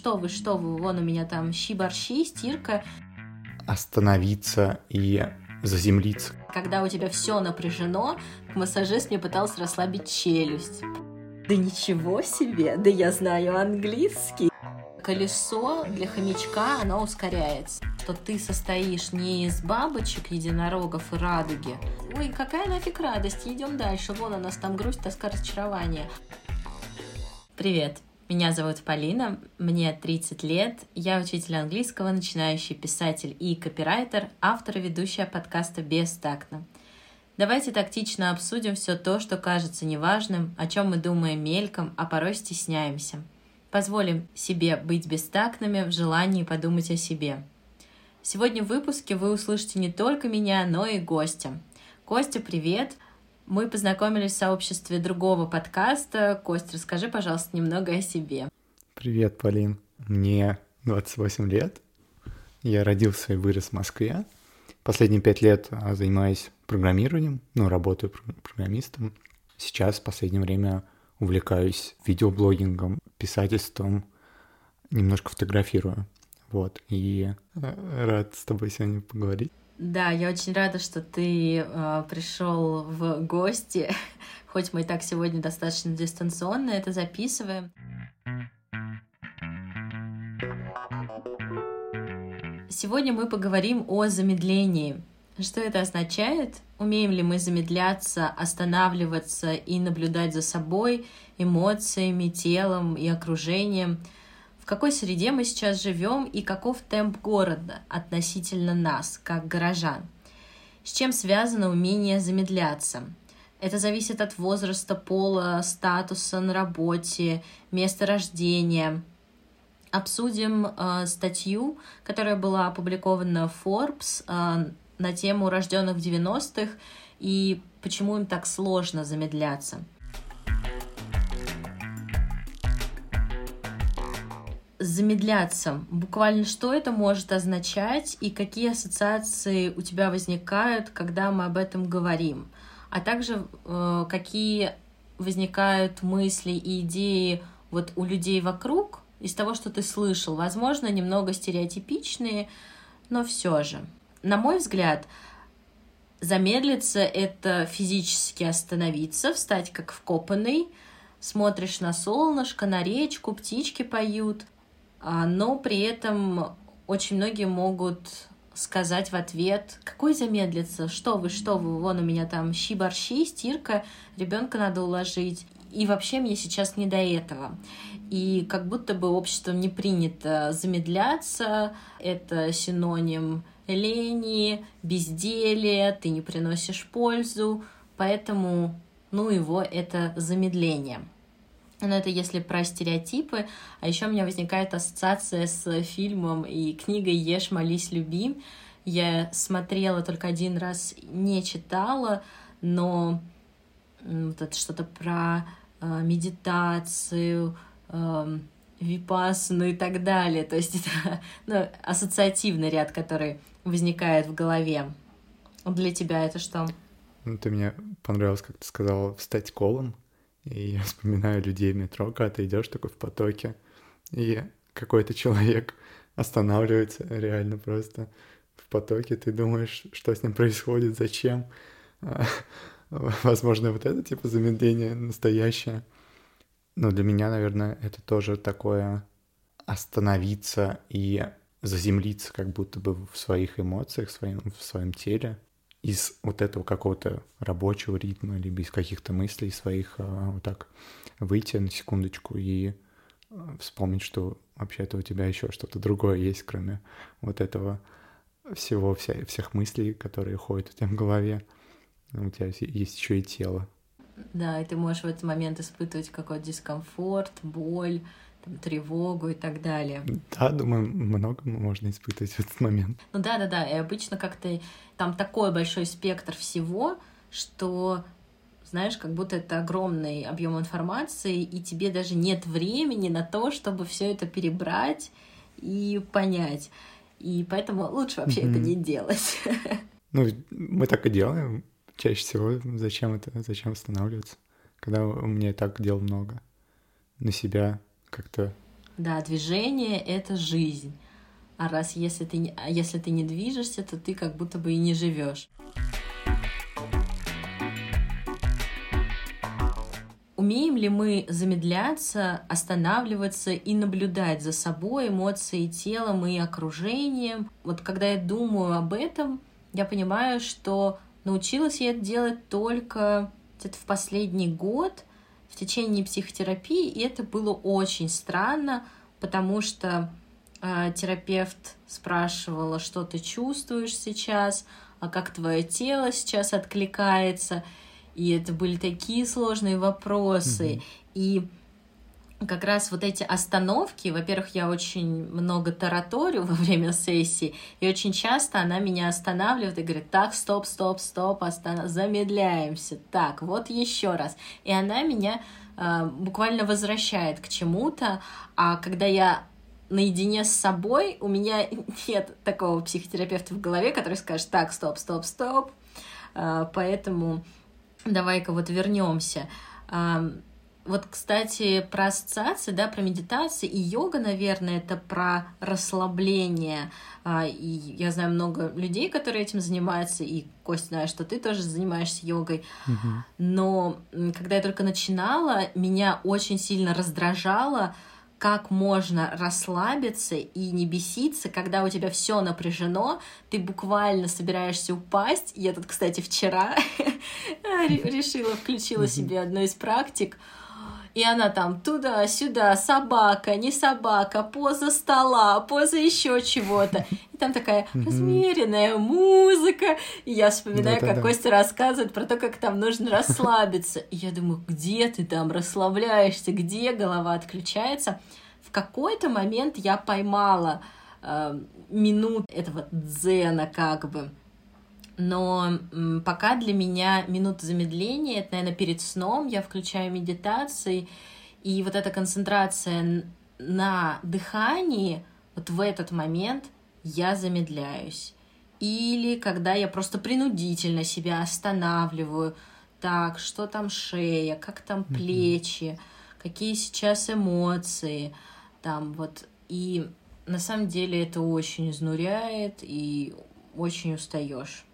Что вы, что вы, вон у меня там щи-борщи, стирка. Остановиться и заземлиться. Когда у тебя все напряжено, массажист мне пытался расслабить челюсть. Да ничего себе, да я знаю английский. Колесо для хомячка, оно ускоряется. Что ты состоишь не из бабочек, единорогов и радуги. Ой, какая нафиг радость, идем дальше. Вон у нас там грусть, тоска, разочарование. Привет, меня зовут Полина, мне 30 лет, я учитель английского, начинающий писатель и копирайтер, автор и ведущая подкаста «Бестактно». Давайте тактично обсудим все то, что кажется неважным, о чем мы думаем мельком, а порой стесняемся. Позволим себе быть бестактными в желании подумать о себе. Сегодня в выпуске вы услышите не только меня, но и гостя. Костя, привет! Мы познакомились в сообществе другого подкаста. Кость, расскажи, пожалуйста, немного о себе. Привет, Полин. Мне 28 лет. Я родился и вырос в Москве. Последние пять лет а, занимаюсь программированием, ну, работаю программистом. Сейчас в последнее время увлекаюсь видеоблогингом, писательством, немножко фотографирую. Вот, и э, рад с тобой сегодня поговорить. Да, я очень рада, что ты э, пришел в гости, хоть мы и так сегодня достаточно дистанционно это записываем. Сегодня мы поговорим о замедлении. Что это означает? Умеем ли мы замедляться, останавливаться и наблюдать за собой, эмоциями, телом и окружением – какой среде мы сейчас живем и каков темп города относительно нас, как горожан. С чем связано умение замедляться? Это зависит от возраста, пола, статуса на работе, места рождения. Обсудим э, статью, которая была опубликована в Forbes э, на тему рожденных в 90-х и почему им так сложно замедляться. Замедляться. Буквально что это может означать и какие ассоциации у тебя возникают, когда мы об этом говорим, а также э, какие возникают мысли и идеи вот у людей вокруг из того, что ты слышал. Возможно, немного стереотипичные, но все же. На мой взгляд, замедлиться — это физически остановиться, встать как вкопанный, смотришь на солнышко, на речку, птички поют — но при этом очень многие могут сказать в ответ, какой замедлиться, что вы, что вы, вон у меня там щи-борщи, стирка, ребенка надо уложить, и вообще мне сейчас не до этого. И как будто бы обществом не принято замедляться, это синоним лени, безделия, ты не приносишь пользу, поэтому, ну его, это замедление. Но это если про стереотипы. А еще у меня возникает ассоциация с фильмом и книгой «Ешь, молись, люби». Я смотрела только один раз, не читала, но вот это что-то про э, медитацию, э, випассану и так далее. То есть это ну, ассоциативный ряд, который возникает в голове. Для тебя это что? Ну, ты мне понравилось, как ты сказала, встать колом. И я вспоминаю людей в метро, когда ты идешь такой в потоке, и какой-то человек останавливается реально просто в потоке, ты думаешь, что с ним происходит, зачем. Возможно, вот это типа замедление настоящее. Но для меня, наверное, это тоже такое остановиться и заземлиться как будто бы в своих эмоциях, в своем, в своем теле, из вот этого какого-то рабочего ритма, либо из каких-то мыслей своих а, вот так выйти на секундочку и а, вспомнить, что вообще-то у тебя еще что-то другое есть, кроме вот этого всего, вся, всех мыслей, которые ходят у тебя в голове. У тебя есть еще и тело. Да, и ты можешь в этот момент испытывать какой-то дискомфорт, боль, там, тревогу и так далее. Да, думаю, много можно испытывать в этот момент. Ну да, да, да. И обычно как-то там такой большой спектр всего, что знаешь, как будто это огромный объем информации, и тебе даже нет времени на то, чтобы все это перебрать и понять. И поэтому лучше вообще mm-hmm. это не делать. Ну, мы так и делаем чаще всего. Зачем это? Зачем останавливаться? Когда у меня и так дел много. На себя как-то Да, движение — это жизнь. А раз если ты, не, если ты не движешься, то ты как будто бы и не живешь. Умеем ли мы замедляться, останавливаться и наблюдать за собой, эмоцией, телом и окружением? Вот когда я думаю об этом, я понимаю, что научилась я это делать только где-то в последний год в течение психотерапии, и это было очень странно, потому что э, терапевт спрашивала, что ты чувствуешь сейчас, а как твое тело сейчас откликается — и это были такие сложные вопросы. Mm-hmm. И как раз вот эти остановки, во-первых, я очень много тараторю во время сессии, и очень часто она меня останавливает и говорит, так, стоп, стоп, стоп, останов... замедляемся, так, вот еще раз. И она меня э, буквально возвращает к чему-то, а когда я наедине с собой, у меня нет такого психотерапевта в голове, который скажет, так, стоп, стоп, стоп, э, поэтому Давай-ка вот вернемся. Вот, кстати, про ассоциации, да, про медитации и йога, наверное, это про расслабление. А, и я знаю много людей, которые этим занимаются, и Кость, знаю, что ты тоже занимаешься йогой. Угу. Но когда я только начинала, меня очень сильно раздражало, как можно расслабиться и не беситься, когда у тебя все напряжено, ты буквально собираешься упасть. Я тут, кстати, вчера решила, включила себе одну из практик, и она там туда-сюда, собака, не собака, поза стола, поза еще чего-то. И там такая размеренная музыка. И я вспоминаю, как Костя рассказывает про то, как там нужно расслабиться. И я думаю, где ты там расслабляешься, где голова отключается. В какой-то момент я поймала э, минут этого дзена как бы. Но пока для меня минута замедления, это, наверное, перед сном я включаю медитации, и вот эта концентрация на дыхании, вот в этот момент я замедляюсь. Или когда я просто принудительно себя останавливаю, так, что там шея, как там плечи, какие сейчас эмоции, там вот. И на самом деле это очень изнуряет и очень устаешь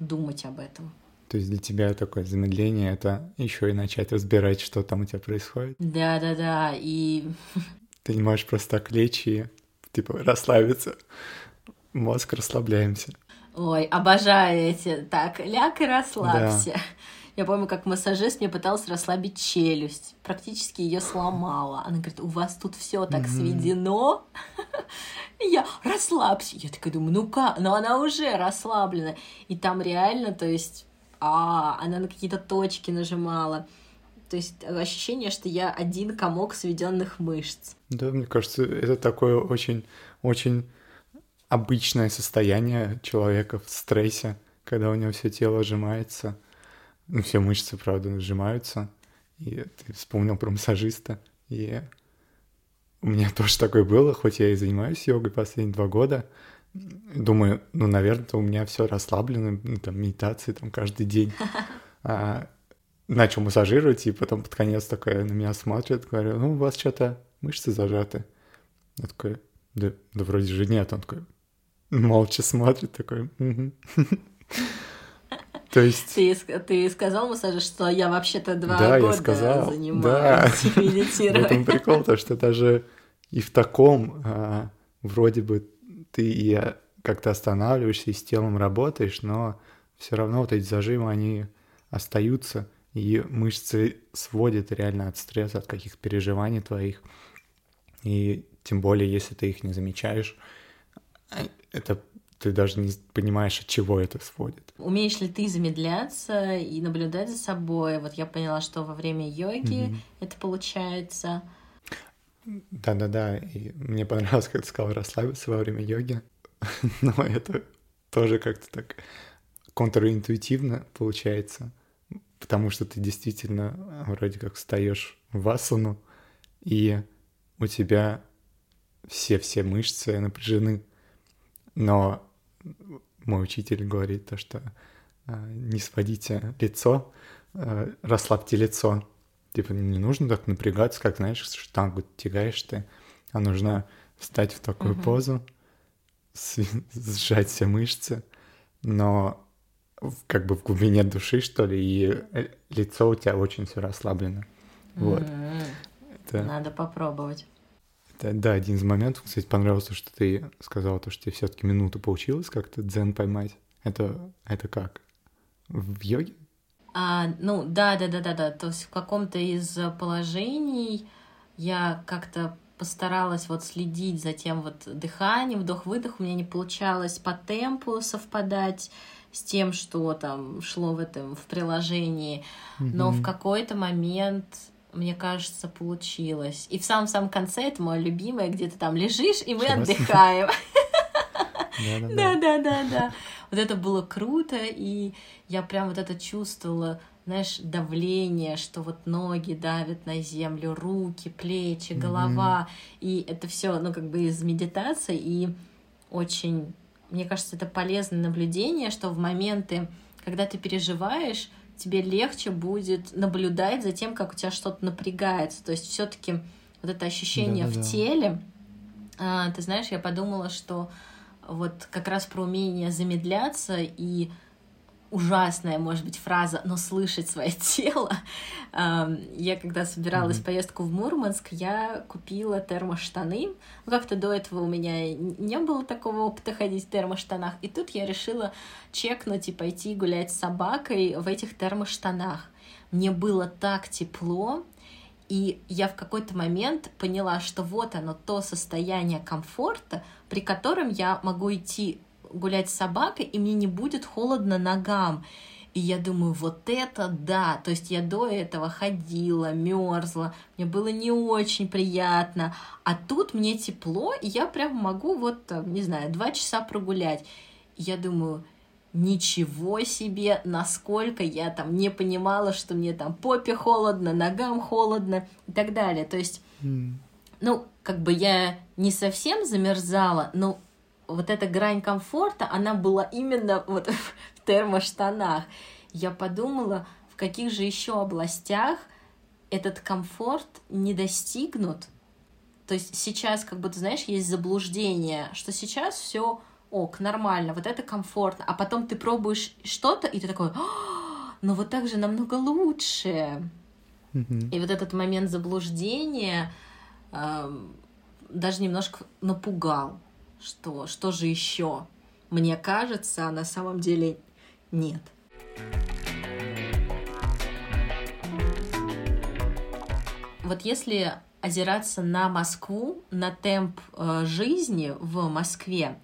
думать об этом. То есть для тебя такое замедление — это еще и начать разбирать, что там у тебя происходит? Да-да-да, и... Ты не можешь просто так лечь и, типа, расслабиться. Мозг расслабляемся. Ой, обожаю эти. Так, ляг и расслабься. Да. Я помню, как массажист мне пытался расслабить челюсть. Практически ее сломала. Она говорит, у вас тут все так mm-hmm. сведено. я расслабься. Я такая думаю, ну как? Но она уже расслаблена. И там реально, то есть, а, она на какие-то точки нажимала. То есть ощущение, что я один комок сведенных мышц. Да, мне кажется, это такое очень, очень обычное состояние человека в стрессе, когда у него все тело сжимается. Ну, все мышцы, правда, сжимаются. И ты вспомнил про массажиста. И у меня тоже такое было, хоть я и занимаюсь йогой последние два года. Думаю, ну, наверное, у меня все расслаблено, ну, там, медитации там каждый день. А, начал массажировать, и потом под конец такая на меня смотрит, говорю, ну, у вас что-то мышцы зажаты. Я такой, да, да вроде же нет. Он такой, молча смотрит, такой, угу. То есть... Ты, ты сказал массажу, что я вообще-то два да, года я сказал, занимаюсь да. медитированием. В этом прикол, то, что даже и в таком а, вроде бы ты и как-то останавливаешься и с телом работаешь, но все равно вот эти зажимы, они остаются, и мышцы сводят реально от стресса, от каких-то переживаний твоих. И тем более, если ты их не замечаешь, это ты даже не понимаешь, от чего это сводит. Умеешь ли ты замедляться и наблюдать за собой? Вот я поняла, что во время йоги mm-hmm. это получается. Да-да-да, и мне понравилось, как ты сказал, расслабиться во время йоги, но это тоже как-то так контринтуитивно получается, потому что ты действительно вроде как встаешь в асану, и у тебя все-все мышцы напряжены, но мой учитель говорит то, что э, не сводите лицо, э, расслабьте лицо. Типа не нужно так напрягаться, как, знаешь, штангу тягаешь ты, а нужно встать в такую угу. позу, сжать все мышцы, но как бы в глубине души, что ли, и э, лицо у тебя очень все расслаблено. Вот. Mm-hmm. Это... Надо попробовать. Да, один из моментов, кстати, понравился, что ты сказала, то, что тебе все-таки минуту получилось как-то дзен поймать. Это, это как? В йоге? А, ну, да, да, да, да, да. То есть в каком-то из положений я как-то постаралась вот следить за тем вот дыханием, вдох-выдох, у меня не получалось по темпу совпадать с тем, что там шло в этом в приложении, mm-hmm. но в какой-то момент мне кажется, получилось. И в самом-самом конце это мое любимое, где ты там лежишь, и мы отдыхаем. Да-да-да-да. Вот это было круто, и я прям вот это чувствовала, знаешь, давление, что вот ноги давят на землю, руки, плечи, голова, и это все, ну, как бы из медитации, и очень, мне кажется, это полезное наблюдение, что в моменты, когда ты переживаешь, тебе легче будет наблюдать за тем, как у тебя что-то напрягается. То есть все-таки вот это ощущение да, в да. теле. А, ты знаешь, я подумала, что вот как раз про умение замедляться и ужасная, может быть, фраза, но слышать свое тело. Я когда собиралась mm-hmm. в поездку в Мурманск, я купила термоштаны. Ну, как-то до этого у меня не было такого опыта ходить в термоштанах. И тут я решила чекнуть и пойти гулять с собакой в этих термоштанах. Мне было так тепло, и я в какой-то момент поняла, что вот оно то состояние комфорта, при котором я могу идти гулять с собакой, и мне не будет холодно ногам. И я думаю, вот это да. То есть я до этого ходила, мерзла, мне было не очень приятно. А тут мне тепло, и я прям могу вот, не знаю, два часа прогулять. И я думаю, ничего себе, насколько я там не понимала, что мне там попе холодно, ногам холодно и так далее. То есть, mm. ну, как бы я не совсем замерзала, но вот эта грань комфорта, она была именно вот в термоштанах. Я подумала, в каких же еще областях этот комфорт не достигнут. То есть сейчас, как бы, ты знаешь, есть заблуждение, что сейчас все ок, нормально, вот это комфортно, а потом ты пробуешь что-то, и ты такой, ну вот так же намного лучше. Mm-hmm. И вот этот момент заблуждения э, даже немножко напугал что, что же еще? Мне кажется, а на самом деле нет. Вот если озираться на Москву, на темп э, жизни в Москве,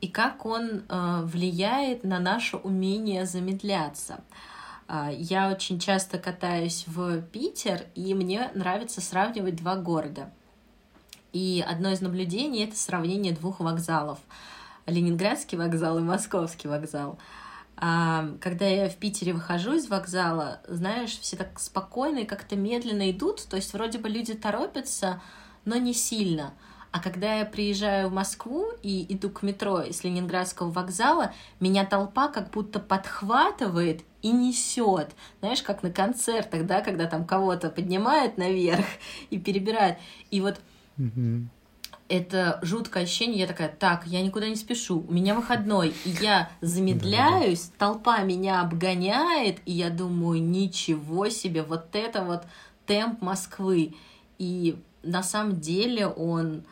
и как он э, влияет на наше умение замедляться. Э, я очень часто катаюсь в Питер, и мне нравится сравнивать два города — и одно из наблюдений — это сравнение двух вокзалов. Ленинградский вокзал и Московский вокзал. А, когда я в Питере выхожу из вокзала, знаешь, все так спокойно и как-то медленно идут, то есть вроде бы люди торопятся, но не сильно. А когда я приезжаю в Москву и иду к метро из Ленинградского вокзала, меня толпа как будто подхватывает и несет. Знаешь, как на концертах, да, когда там кого-то поднимают наверх и перебирают. И вот это жуткое ощущение. Я такая, так, я никуда не спешу, у меня выходной, и я замедляюсь, толпа меня обгоняет, и я думаю, ничего себе, вот это вот темп Москвы. И на самом деле он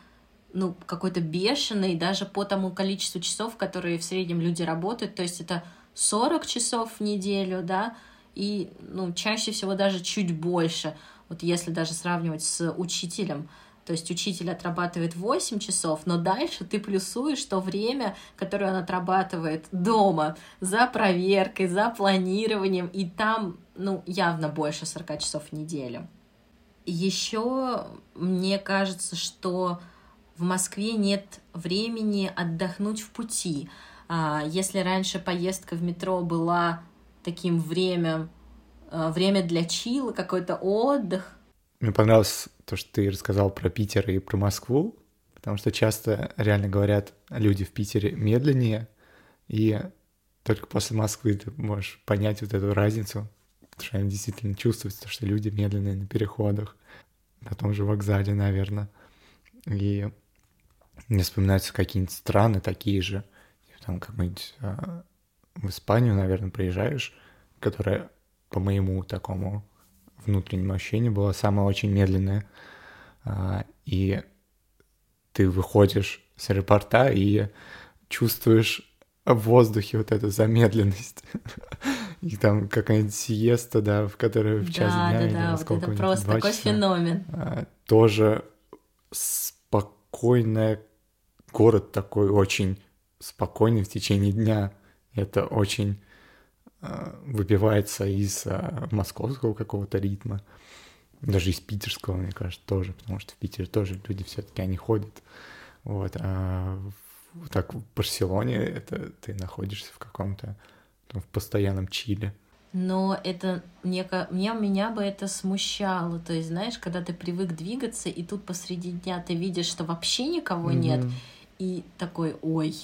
ну, какой-то бешеный, даже по тому количеству часов, которые в среднем люди работают, то есть это 40 часов в неделю, да, и, ну, чаще всего даже чуть больше, вот если даже сравнивать с учителем, то есть учитель отрабатывает 8 часов, но дальше ты плюсуешь то время, которое он отрабатывает дома за проверкой, за планированием, и там, ну, явно больше 40 часов в неделю. Еще мне кажется, что в Москве нет времени отдохнуть в пути. А, если раньше поездка в метро была таким время, а, время для чила, какой-то отдых, мне понравилось то, что ты рассказал про Питер и про Москву, потому что часто реально говорят люди в Питере медленнее, и только после Москвы ты можешь понять вот эту разницу, потому что они действительно чувствуется, что люди медленные на переходах, на том же вокзале, наверное. И мне вспоминаются какие-нибудь страны такие же, там какой-нибудь а, в Испанию, наверное, приезжаешь, которая по моему такому внутреннему ощущению была самая очень медленная. А, и ты выходишь с аэропорта и чувствуешь в воздухе вот эту замедленность. И там какая-нибудь сиеста, да, в которой в час да, дня да, или да, вот это просто такой часа, феномен. А, тоже спокойный город такой очень спокойный в течение дня. Это очень выбивается из э, московского какого-то ритма, даже из питерского, мне кажется, тоже, потому что в Питере тоже люди все-таки они ходят. Вот, а так в Барселоне это ты находишься в каком-то в постоянном чиле. Но это неко... мне, меня бы это смущало. То есть, знаешь, когда ты привык двигаться, и тут посреди дня ты видишь, что вообще никого mm-hmm. нет, и такой, ой,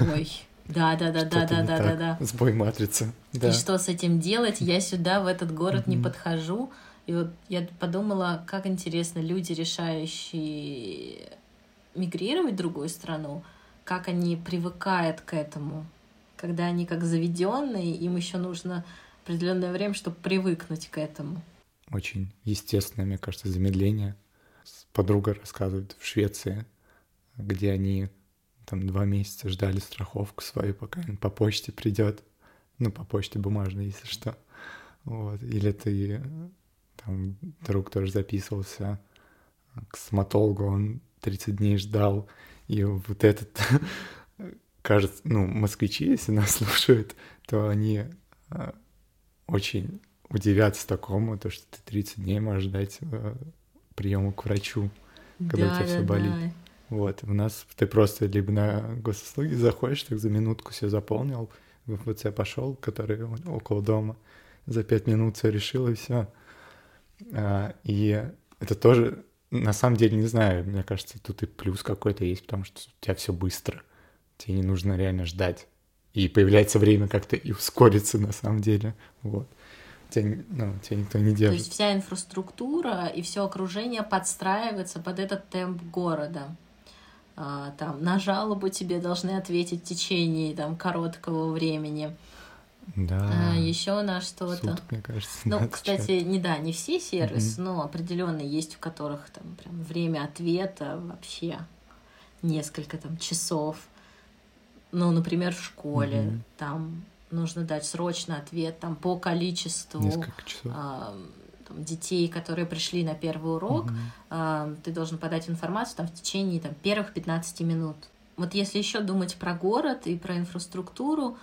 ой, да, да, да, да, да, да, да, да. Сбой матрицы. Да. И что с этим делать? Я сюда, в этот город, не подхожу. И вот я подумала, как интересно, люди, решающие мигрировать в другую страну, как они привыкают к этому, когда они как заведенные, им еще нужно определенное время, чтобы привыкнуть к этому. Очень естественное, мне кажется, замедление. Подруга рассказывает в Швеции, где они там два месяца ждали страховку свою, пока по почте придет. Ну, по почте бумажной, если что. Вот. Или ты там друг тоже записывался к стоматологу, он 30 дней ждал, и вот этот, кажется, ну, москвичи, если нас слушают, то они а, очень удивятся такому, то, что ты 30 дней можешь ждать а, приема к врачу, когда да, у тебя да, все болит. Да. Вот, у нас ты просто либо на госуслуги заходишь, так за минутку все заполнил, в МФЦ пошел, который около дома, за пять минут все решил, и все. А, и это тоже, на самом деле, не знаю, мне кажется, тут и плюс какой-то есть, потому что у тебя все быстро, тебе не нужно реально ждать. И появляется время как-то и ускориться на самом деле, вот. Тебя, ну, тебя никто не держит. То есть вся инфраструктура и все окружение подстраивается под этот темп города. А, там на жалобу тебе должны ответить в течение там короткого времени. Да. А, еще на что-то. Суток, мне кажется. Ну, кстати, не да, не все сервисы, mm-hmm. но определенные есть, у которых там прям время ответа вообще несколько там часов. Ну, например, в школе mm-hmm. там нужно дать срочно ответ там по количеству. Несколько часов. А, детей, которые пришли на первый урок, угу. э, ты должен подать информацию там, в течение там, первых 15 минут. Вот если еще думать про город и про инфраструктуру,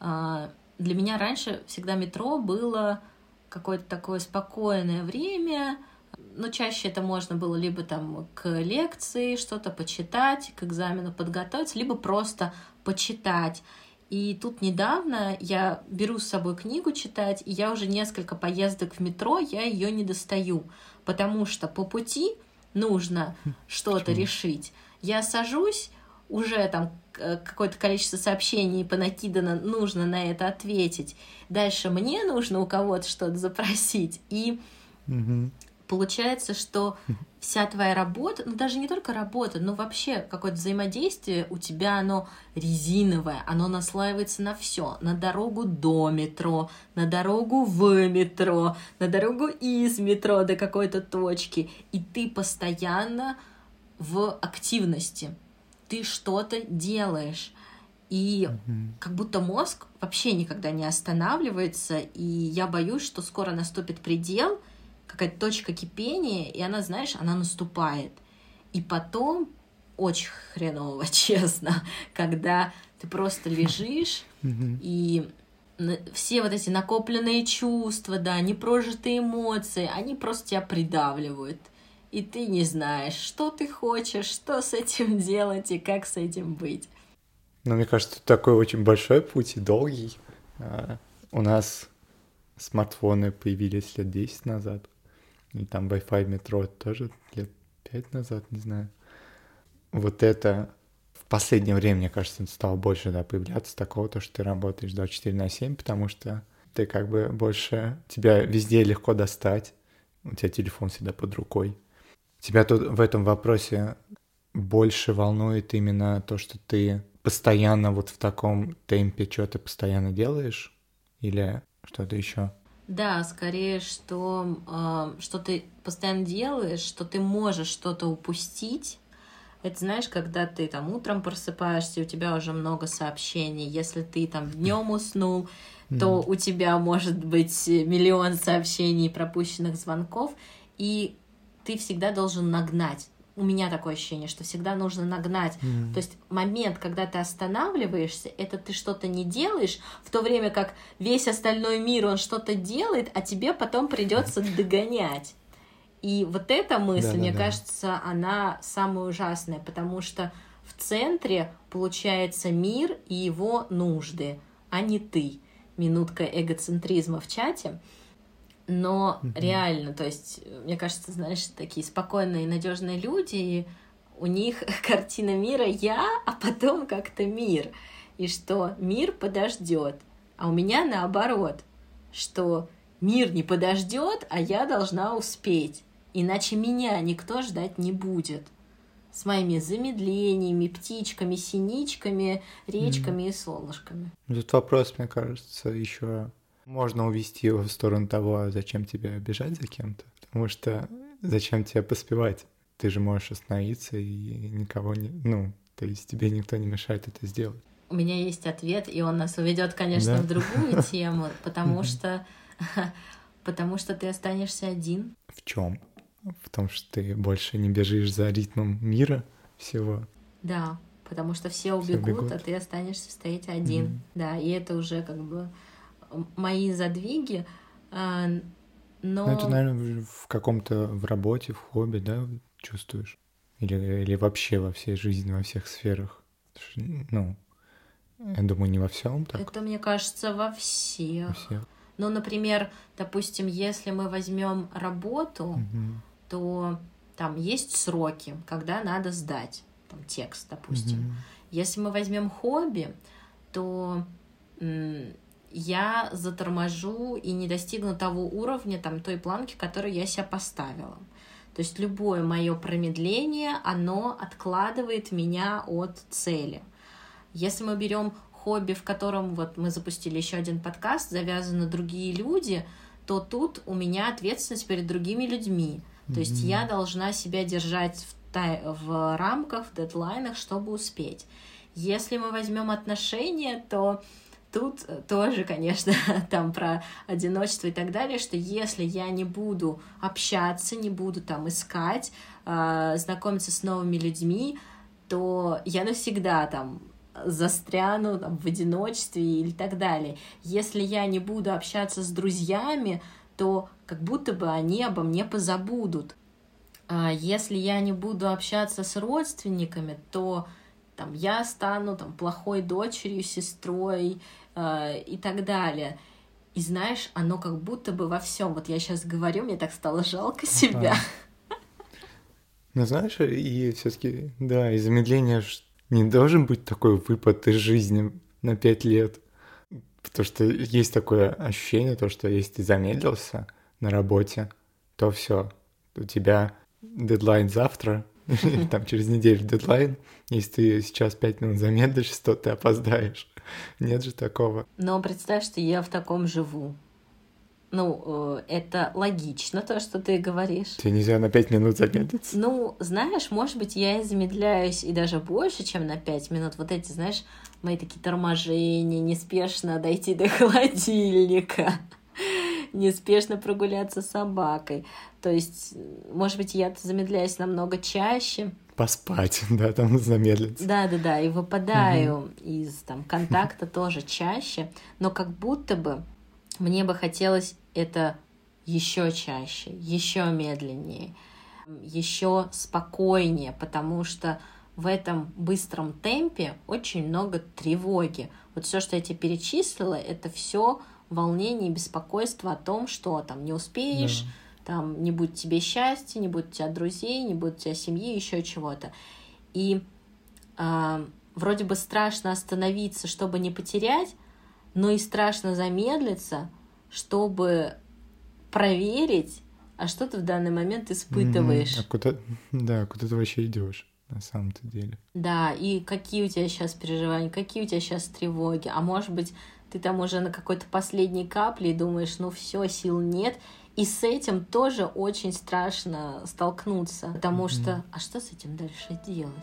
э, для меня раньше всегда метро было какое-то такое спокойное время, но чаще это можно было либо там к лекции что-то почитать, к экзамену подготовиться, либо просто почитать. И тут недавно я беру с собой книгу читать, и я уже несколько поездок в метро, я ее не достаю, потому что по пути нужно хм, что-то решить. Я сажусь, уже там какое-то количество сообщений понакидано, нужно на это ответить. Дальше мне нужно у кого-то что-то запросить. И угу получается, что вся твоя работа, ну даже не только работа, но вообще какое-то взаимодействие у тебя, оно резиновое, оно наслаивается на все, на дорогу до метро, на дорогу в метро, на дорогу из метро до какой-то точки, и ты постоянно в активности, ты что-то делаешь. И mm-hmm. как будто мозг вообще никогда не останавливается, и я боюсь, что скоро наступит предел, какая-то точка кипения, и она, знаешь, она наступает. И потом очень хреново, честно, когда ты просто лежишь и все вот эти накопленные чувства, да, непрожитые эмоции, они просто тебя придавливают. И ты не знаешь, что ты хочешь, что с этим делать и как с этим быть. Ну, мне кажется, такой очень большой путь и долгий. А, у нас смартфоны появились лет 10 назад. Там Wi-Fi метро тоже лет пять назад, не знаю. Вот это в последнее время, мне кажется, стало больше да, появляться такого, то, что ты работаешь 24 на 7, потому что ты как бы больше... Тебя везде легко достать, у тебя телефон всегда под рукой. Тебя тут в этом вопросе больше волнует именно то, что ты постоянно вот в таком темпе что-то постоянно делаешь? Или что-то еще? Да, скорее, что, э, что ты постоянно делаешь, что ты можешь что-то упустить. Это знаешь, когда ты там утром просыпаешься, у тебя уже много сообщений. Если ты там днем уснул, то у тебя может быть миллион сообщений, пропущенных звонков, и ты всегда должен нагнать у меня такое ощущение, что всегда нужно нагнать. Mm. То есть момент, когда ты останавливаешься, это ты что-то не делаешь, в то время как весь остальной мир, он что-то делает, а тебе потом придется догонять. И вот эта мысль, да, мне да. кажется, она самая ужасная, потому что в центре получается мир и его нужды, а не ты. Минутка эгоцентризма в чате но mm-hmm. реально, то есть, мне кажется, знаешь, такие спокойные, и надежные люди, и у них картина мира я, а потом как-то мир. И что мир подождет. А у меня наоборот, что мир не подождет, а я должна успеть. Иначе меня никто ждать не будет. С моими замедлениями, птичками, синичками, речками mm. и солнышками. Тут вопрос, мне кажется, еще можно увести его в сторону того, а зачем тебе обижать за кем-то. Потому что зачем тебе поспевать? Ты же можешь остановиться и никого не... Ну, то есть тебе никто не мешает это сделать. У меня есть ответ, и он нас уведет, конечно, да? в другую тему, потому что потому что ты останешься один. В чем? В том, что ты больше не бежишь за ритмом мира всего. Да, потому что все убегут, все бегут. а ты останешься стоять один. Mm-hmm. Да, и это уже как бы мои задвиги, а, но... Ну, это, наверное, в каком-то, в работе, в хобби, да, чувствуешь? Или, или вообще во всей жизни, во всех сферах? Ну, я думаю, не во всем так. Это, мне кажется, во всех. Во всех. Ну, например, допустим, если мы возьмем работу, угу. то там есть сроки, когда надо сдать там, текст, допустим. Угу. Если мы возьмем хобби, то я заторможу и не достигну того уровня, там, той планки, которую я себе поставила. То есть любое мое промедление, оно откладывает меня от цели. Если мы берем хобби, в котором вот мы запустили еще один подкаст, завязаны другие люди, то тут у меня ответственность перед другими людьми. То mm-hmm. есть я должна себя держать в, тай- в рамках, в дедлайнах, чтобы успеть. Если мы возьмем отношения, то тут тоже, конечно, там про одиночество и так далее, что если я не буду общаться, не буду там искать, э, знакомиться с новыми людьми, то я навсегда там застряну там, в одиночестве или так далее. Если я не буду общаться с друзьями, то как будто бы они обо мне позабудут. А если я не буду общаться с родственниками, то там я стану там плохой дочерью, сестрой э, и так далее. И знаешь, оно как будто бы во всем. Вот я сейчас говорю, мне так стало жалко себя. Ну знаешь, и все-таки, да, и замедление не должен быть такой выпад из жизни на пять лет. Потому что есть такое ощущение, то, что если ты замедлился на работе, то все, у тебя дедлайн завтра, там через неделю дедлайн, если ты сейчас пять минут замедлишься, то ты опоздаешь. Нет же такого. Но представь, что я в таком живу. Ну, э, это логично, то, что ты говоришь. Тебе нельзя на пять минут замедлиться? Ну, знаешь, может быть, я и замедляюсь и даже больше, чем на пять минут. Вот эти, знаешь, мои такие торможения, неспешно дойти до холодильника неспешно прогуляться с собакой. То есть, может быть, я замедляюсь намного чаще. Поспать, да, там замедлиться. Да, да, да, и выпадаю угу. из там контакта тоже чаще, но как будто бы мне бы хотелось это еще чаще, еще медленнее, еще спокойнее, потому что в этом быстром темпе очень много тревоги. Вот все, что я тебе перечислила, это все волнение и беспокойство о том, что там не успеешь, да. там не будет тебе счастья, не будет у тебя друзей, не будет у тебя семьи, еще чего-то. И э, вроде бы страшно остановиться, чтобы не потерять, но и страшно замедлиться, чтобы проверить, а что ты в данный момент испытываешь. Mm-hmm. А куда, да, куда ты вообще идешь? на самом-то деле. Да, и какие у тебя сейчас переживания, какие у тебя сейчас тревоги, а может быть, ты там уже на какой-то последней капле и думаешь, ну все, сил нет, и с этим тоже очень страшно столкнуться, потому mm-hmm. что, а что с этим дальше делать?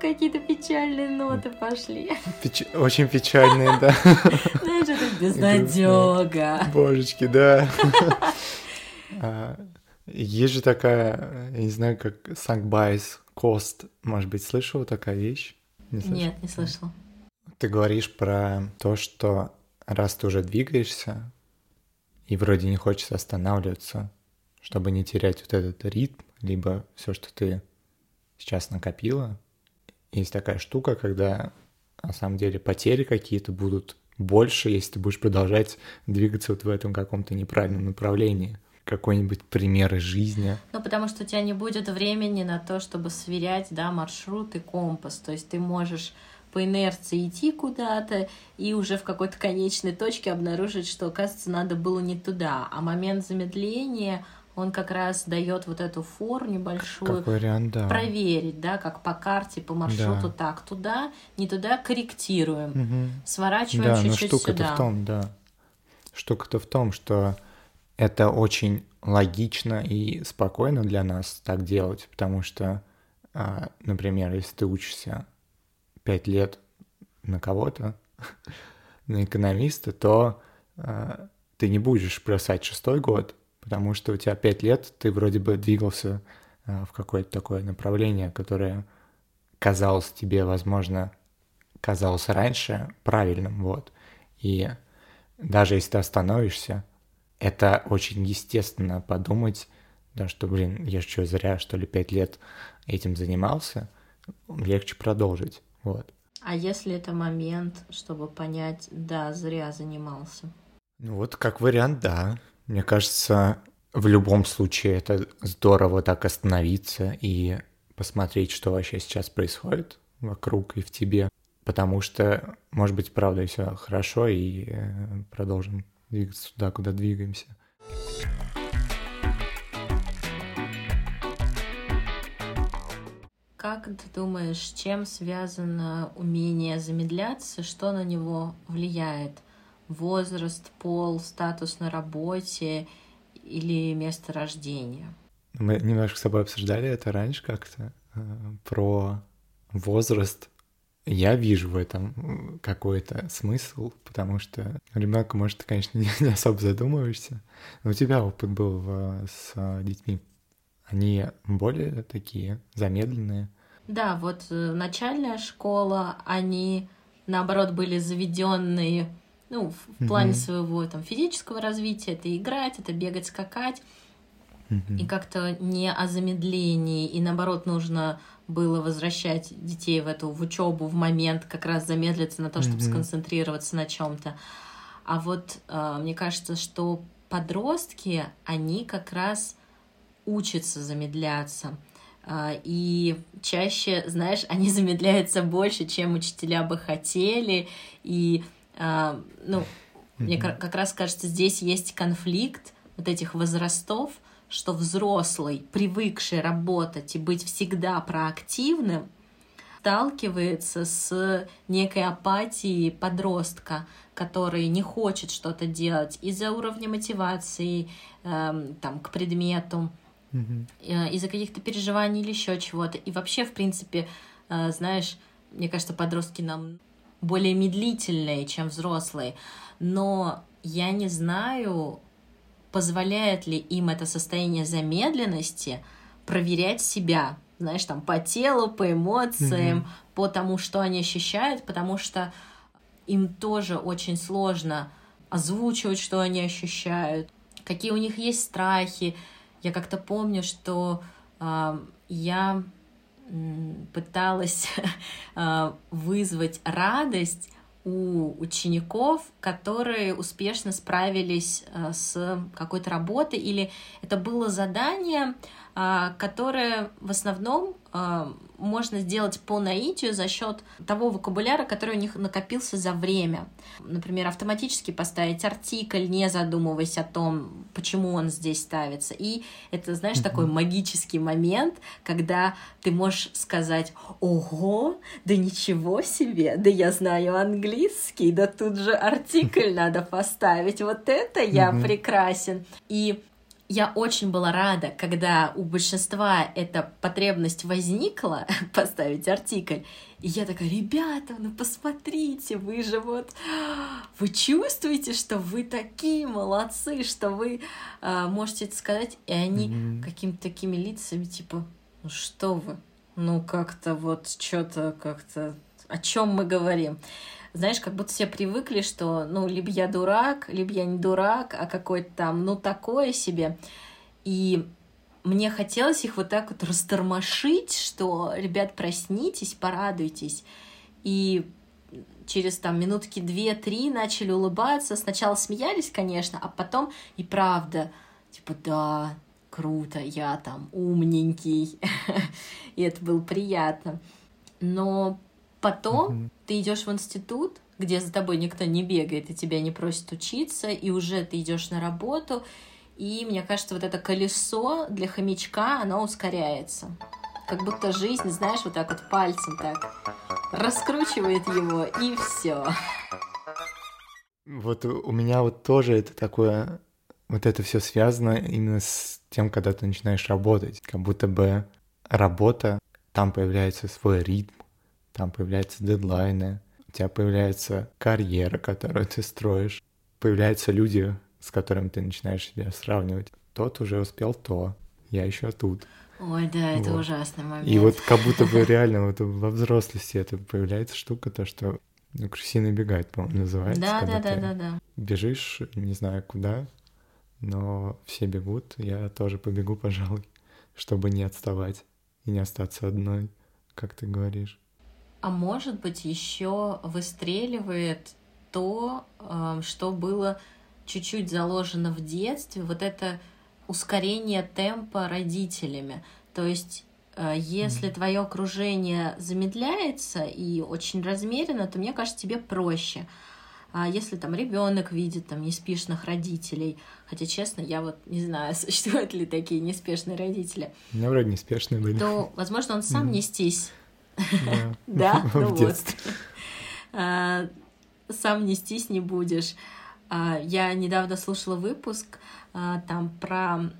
Какие-то печальные ноты пошли. Печ... Очень печальные, да. Знаешь, это безнадега. Божечки, да. А, есть же такая, я не знаю, как Sankbais Cost, может быть, слышала такая вещь? Не Нет, не слышала. Ты говоришь про то, что раз ты уже двигаешься, и вроде не хочется останавливаться, чтобы не терять вот этот ритм, либо все, что ты сейчас накопила, есть такая штука, когда на самом деле потери какие-то будут больше, если ты будешь продолжать двигаться вот в этом каком-то неправильном направлении. Какой-нибудь пример из жизни. Ну, потому что у тебя не будет времени на то, чтобы сверять, да, маршрут и компас. То есть ты можешь по инерции идти куда-то и уже в какой-то конечной точке обнаружить, что, оказывается, надо было не туда. А момент замедления — он как раз дает вот эту фор небольшую как вариант, да. проверить, да, как по карте, по маршруту, да. так туда, не туда корректируем, угу. сворачиваем да, чуть-чуть но штука-то сюда. в том, да, штука-то в том, что это очень логично и спокойно для нас так делать, потому что, а, например, если ты учишься пять лет на кого-то, на экономиста, то а, ты не будешь бросать шестой год, потому что у тебя пять лет, ты вроде бы двигался а, в какое-то такое направление, которое казалось тебе, возможно, казалось раньше правильным, вот. И даже если ты остановишься, это очень естественно подумать, да, что, блин, я что, зря, что ли, пять лет этим занимался, легче продолжить, вот. А если это момент, чтобы понять, да, зря занимался? Ну вот, как вариант, да. Мне кажется, в любом случае это здорово так остановиться и посмотреть, что вообще сейчас происходит вокруг и в тебе. Потому что, может быть, правда, все хорошо, и э, продолжим двигаться туда, куда двигаемся. Как ты думаешь, чем связано умение замедляться, что на него влияет? возраст, пол, статус на работе или место рождения. Мы немножко с тобой обсуждали это раньше как-то, э, про возраст. Я вижу в этом какой-то смысл, потому что ребенка, может, ты, конечно, не, особо задумываешься, но у тебя опыт был с детьми. Они более такие замедленные. Да, вот э, начальная школа, они наоборот были заведенные ну, в, в плане своего там физического развития, это играть, это бегать, скакать, и как-то не о замедлении, и наоборот нужно было возвращать детей в эту в учебу в момент как раз замедлиться на то, чтобы сконцентрироваться на чем-то. А вот э, мне кажется, что подростки, они как раз учатся замедляться. Uh, и чаще, знаешь, они замедляются больше, чем учителя бы хотели, и а, ну, мне как раз кажется, здесь есть конфликт вот этих возрастов, что взрослый, привыкший работать и быть всегда проактивным, сталкивается с некой апатией подростка, который не хочет что-то делать из-за уровня мотивации э, там, к предмету, э, из-за каких-то переживаний или еще чего-то. И вообще, в принципе, э, знаешь, мне кажется, подростки нам более медлительные, чем взрослые. Но я не знаю, позволяет ли им это состояние замедленности проверять себя, знаешь, там по телу, по эмоциям, mm-hmm. по тому, что они ощущают, потому что им тоже очень сложно озвучивать, что они ощущают, какие у них есть страхи. Я как-то помню, что э, я пыталась а, вызвать радость у учеников, которые успешно справились а, с какой-то работой, или это было задание, а, которое в основном э, можно сделать по наитию за счет того вокабуляра, который у них накопился за время. Например, автоматически поставить артикль, не задумываясь о том, почему он здесь ставится. И это, знаешь, mm-hmm. такой магический момент, когда ты можешь сказать «Ого, да ничего себе, да я знаю английский, да тут же артикль надо поставить, вот это я прекрасен». И я очень была рада, когда у большинства эта потребность возникла поставить артикль. И я такая, ребята, ну посмотрите, вы же вот, вы чувствуете, что вы такие молодцы, что вы э, можете это сказать, и они mm-hmm. какими-то такими лицами, типа, ну что вы, ну как-то вот что-то как-то, о чем мы говорим знаешь, как будто все привыкли, что, ну, либо я дурак, либо я не дурак, а какой-то там, ну, такое себе. И мне хотелось их вот так вот растормошить, что, ребят, проснитесь, порадуйтесь. И через там минутки две-три начали улыбаться. Сначала смеялись, конечно, а потом и правда, типа, да, круто, я там умненький. и это было приятно. Но Потом mm-hmm. ты идешь в институт, где за тобой никто не бегает и тебя не просит учиться, и уже ты идешь на работу, и мне кажется, вот это колесо для хомячка, оно ускоряется. Как будто жизнь, знаешь, вот так вот пальцем так раскручивает его, и все. Вот у меня вот тоже это такое, вот это все связано именно с тем, когда ты начинаешь работать. Как будто бы работа, там появляется свой ритм, там появляются дедлайны, у тебя появляется карьера, которую ты строишь, появляются люди, с которыми ты начинаешь себя сравнивать. Тот уже успел то, я еще тут. Ой, да, это вот. ужасный момент. И вот как будто бы реально вот во взрослости это появляется штука, то, что ну, крысиный бегать, по-моему, называется. Да, да, да, да, да. Бежишь, не знаю куда, но все бегут, я тоже побегу, пожалуй, чтобы не отставать и не остаться одной, как ты говоришь. А может быть, еще выстреливает то, эм, что было чуть-чуть заложено в детстве, вот это ускорение темпа родителями. То есть э, если mm. твое окружение замедляется и очень размеренно, то мне кажется, тебе проще. А если там ребенок видит там неспешных родителей, хотя честно, я вот не знаю, существуют ли такие неспешные родители. У меня вроде неспешные были. То, возможно, он сам нестись Да, ну вот. А, сам нестись не будешь. А, я недавно слушала выпуск а, там про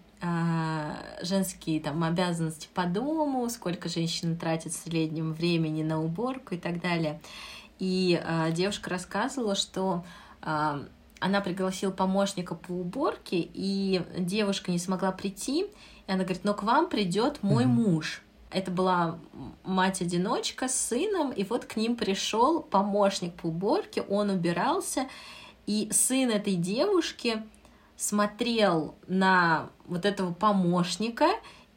женские там обязанности по дому, сколько женщина тратит в среднем времени на уборку и так далее. И девушка рассказывала, что она пригласила помощника по уборке, и девушка не смогла прийти, и она говорит, но к вам придет мой муж. Это была мать-одиночка с сыном, и вот к ним пришел помощник по уборке, он убирался, и сын этой девушки смотрел на вот этого помощника,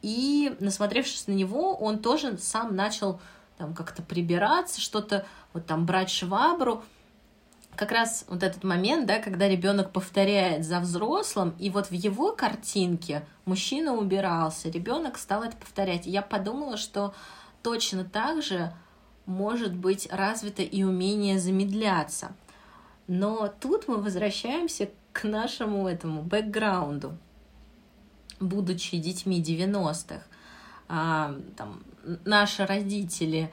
и, насмотревшись на него, он тоже сам начал там как-то прибираться, что-то вот там брать швабру, как раз вот этот момент, да, когда ребенок повторяет за взрослым, и вот в его картинке мужчина убирался, ребенок стал это повторять. Я подумала, что точно так же может быть развито и умение замедляться. Но тут мы возвращаемся к нашему этому бэкграунду. Будучи детьми 90-х, а, там, наши родители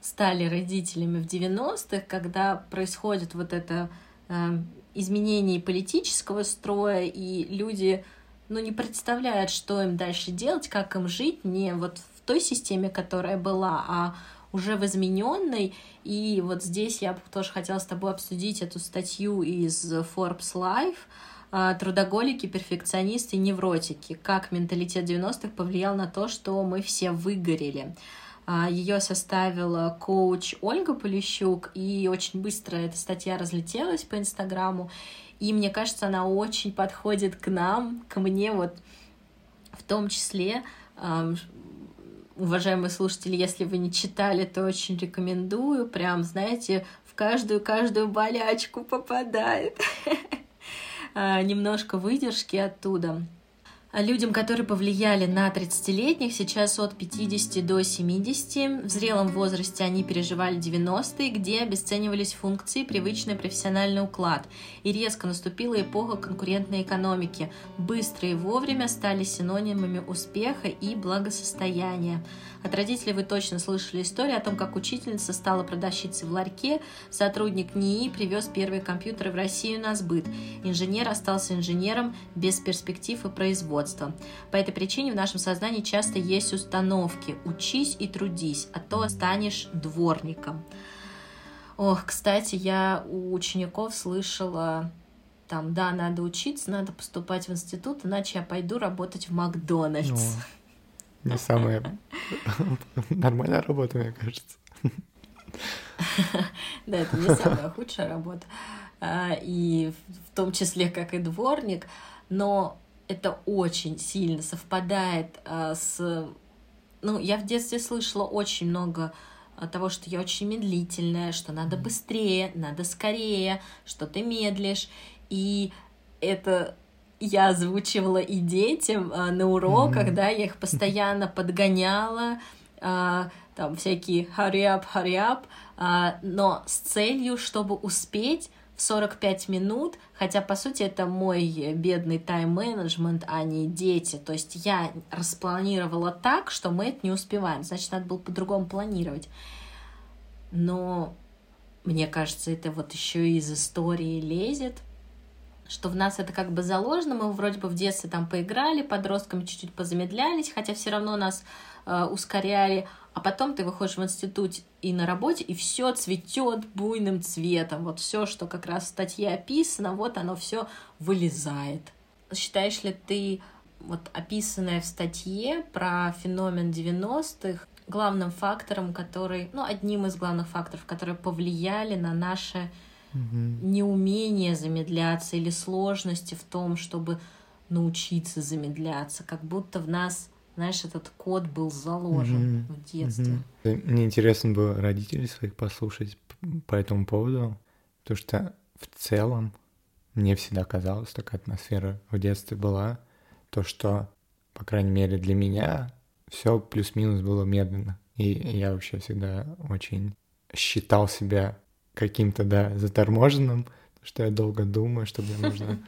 стали родителями в 90-х, когда происходит вот это изменение политического строя, и люди ну, не представляют, что им дальше делать, как им жить, не вот в той системе, которая была, а уже в измененной. И вот здесь я тоже хотела с тобой обсудить эту статью из Forbes Life а, «Трудоголики, перфекционисты, невротики. Как менталитет 90-х повлиял на то, что мы все выгорели». А, Ее составила коуч Ольга Полищук, и очень быстро эта статья разлетелась по Инстаграму. И мне кажется, она очень подходит к нам, к мне вот в том числе. Уважаемые слушатели, если вы не читали, то очень рекомендую. Прям, знаете, в каждую-каждую болячку попадает. А, немножко выдержки оттуда. А людям, которые повлияли на 30-летних, сейчас от 50 до 70. В зрелом возрасте они переживали 90-е, где обесценивались функции, привычный профессиональный уклад. И резко наступила эпоха конкурентной экономики. Быстро и вовремя стали синонимами успеха и благосостояния. От родителей вы точно слышали историю о том, как учительница стала продавщицей в ларьке, сотрудник НИИ привез первые компьютеры в Россию на сбыт, инженер остался инженером без перспектив и производства. По этой причине в нашем сознании часто есть установки «учись и трудись, а то станешь дворником». Ох, кстати, я у учеников слышала там, да, надо учиться, надо поступать в институт, иначе я пойду работать в Макдональдс. Не самая нормальная работа, мне кажется. Да, это не самая худшая работа. А, и в том числе, как и дворник. Но это очень сильно совпадает а, с... Ну, я в детстве слышала очень много того, что я очень медлительная, что надо быстрее, надо скорее, что ты медлишь. И это я озвучивала и детям а, на уроках, mm-hmm. да, я их постоянно подгоняла, а, там всякие hurry up, hurry up, а, но с целью, чтобы успеть в 45 минут, хотя, по сути, это мой бедный тайм-менеджмент, а не дети. То есть я распланировала так, что мы это не успеваем. Значит, надо было по-другому планировать. Но мне кажется, это вот еще из истории лезет, что в нас это как бы заложено, мы вроде бы в детстве там поиграли, подростками чуть-чуть позамедлялись, хотя все равно нас э, ускоряли, а потом ты выходишь в институт и на работе, и все цветет буйным цветом, вот все, что как раз в статье описано, вот оно все вылезает. Считаешь ли ты вот описанное в статье про феномен 90-х главным фактором, который, ну, одним из главных факторов, которые повлияли на наше угу. неумение замедляться или сложности в том, чтобы научиться замедляться, как будто в нас, знаешь, этот код был заложен угу. в детстве. Угу. Мне интересно было родителей своих послушать по этому поводу, потому что в целом мне всегда казалось, такая атмосфера в детстве была, то, что, по крайней мере, для меня все плюс-минус было медленно. И я вообще всегда очень считал себя каким-то, да, заторможенным, что я долго думаю, что мне нужно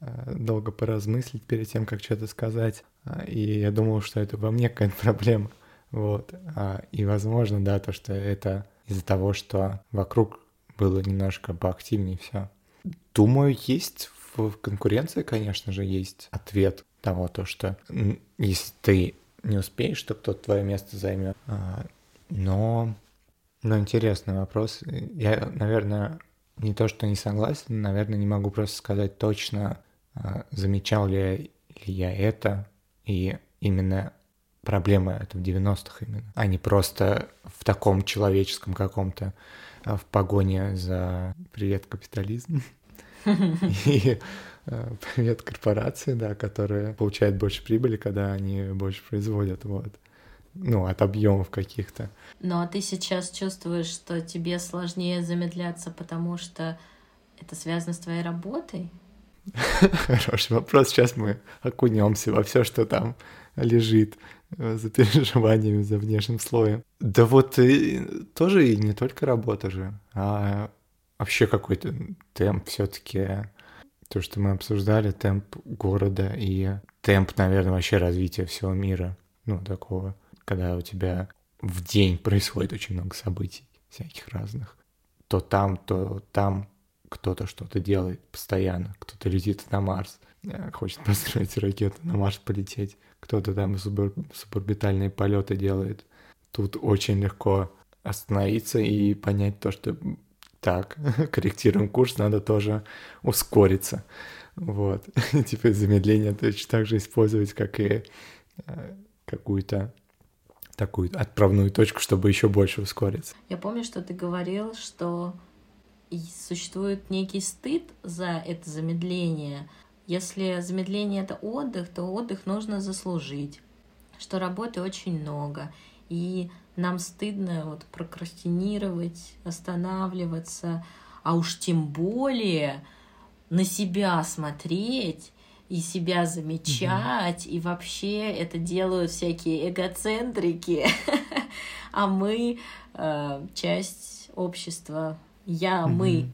э, долго поразмыслить перед тем, как что-то сказать. А, и я думал, что это во мне какая-то проблема. Вот. А, и возможно, да, то, что это из-за того, что вокруг было немножко поактивнее все. Думаю, есть в конкуренции, конечно же, есть ответ того, то, что если ты не успеешь, то кто-то твое место займет. А, но ну, интересный вопрос. Я, наверное, не то, что не согласен, наверное, не могу просто сказать точно, а, замечал ли я это, и именно проблема это в 90-х именно, а не просто в таком человеческом каком-то, а, в погоне за «Привет, капитализм» и а, «Привет, корпорации», да, которые получают больше прибыли, когда они больше производят, вот ну, от объемов каких-то. Ну, а ты сейчас чувствуешь, что тебе сложнее замедляться, потому что это связано с твоей работой? Хороший вопрос. Сейчас мы окунемся во все, что там лежит э, за переживаниями, за внешним слоем. Да вот и тоже и не только работа же, а вообще какой-то темп все-таки то, что мы обсуждали, темп города и темп, наверное, вообще развития всего мира, ну, такого когда у тебя в день происходит очень много событий всяких разных. То там, то там кто-то что-то делает постоянно, кто-то летит на Марс, э, хочет построить ракету на Марс полететь, кто-то там субор... суборбитальные полеты делает. Тут очень легко остановиться и понять то, что так, корректируем курс, надо тоже ускориться. Вот. типа замедление точно так же использовать, как и э, какую-то такую отправную точку, чтобы еще больше ускориться. Я помню, что ты говорил, что существует некий стыд за это замедление. Если замедление это отдых, то отдых нужно заслужить, что работы очень много, и нам стыдно вот прокрастинировать, останавливаться, а уж тем более на себя смотреть и себя замечать, и вообще это делают всякие эгоцентрики, а мы э, часть общества. Я, мы,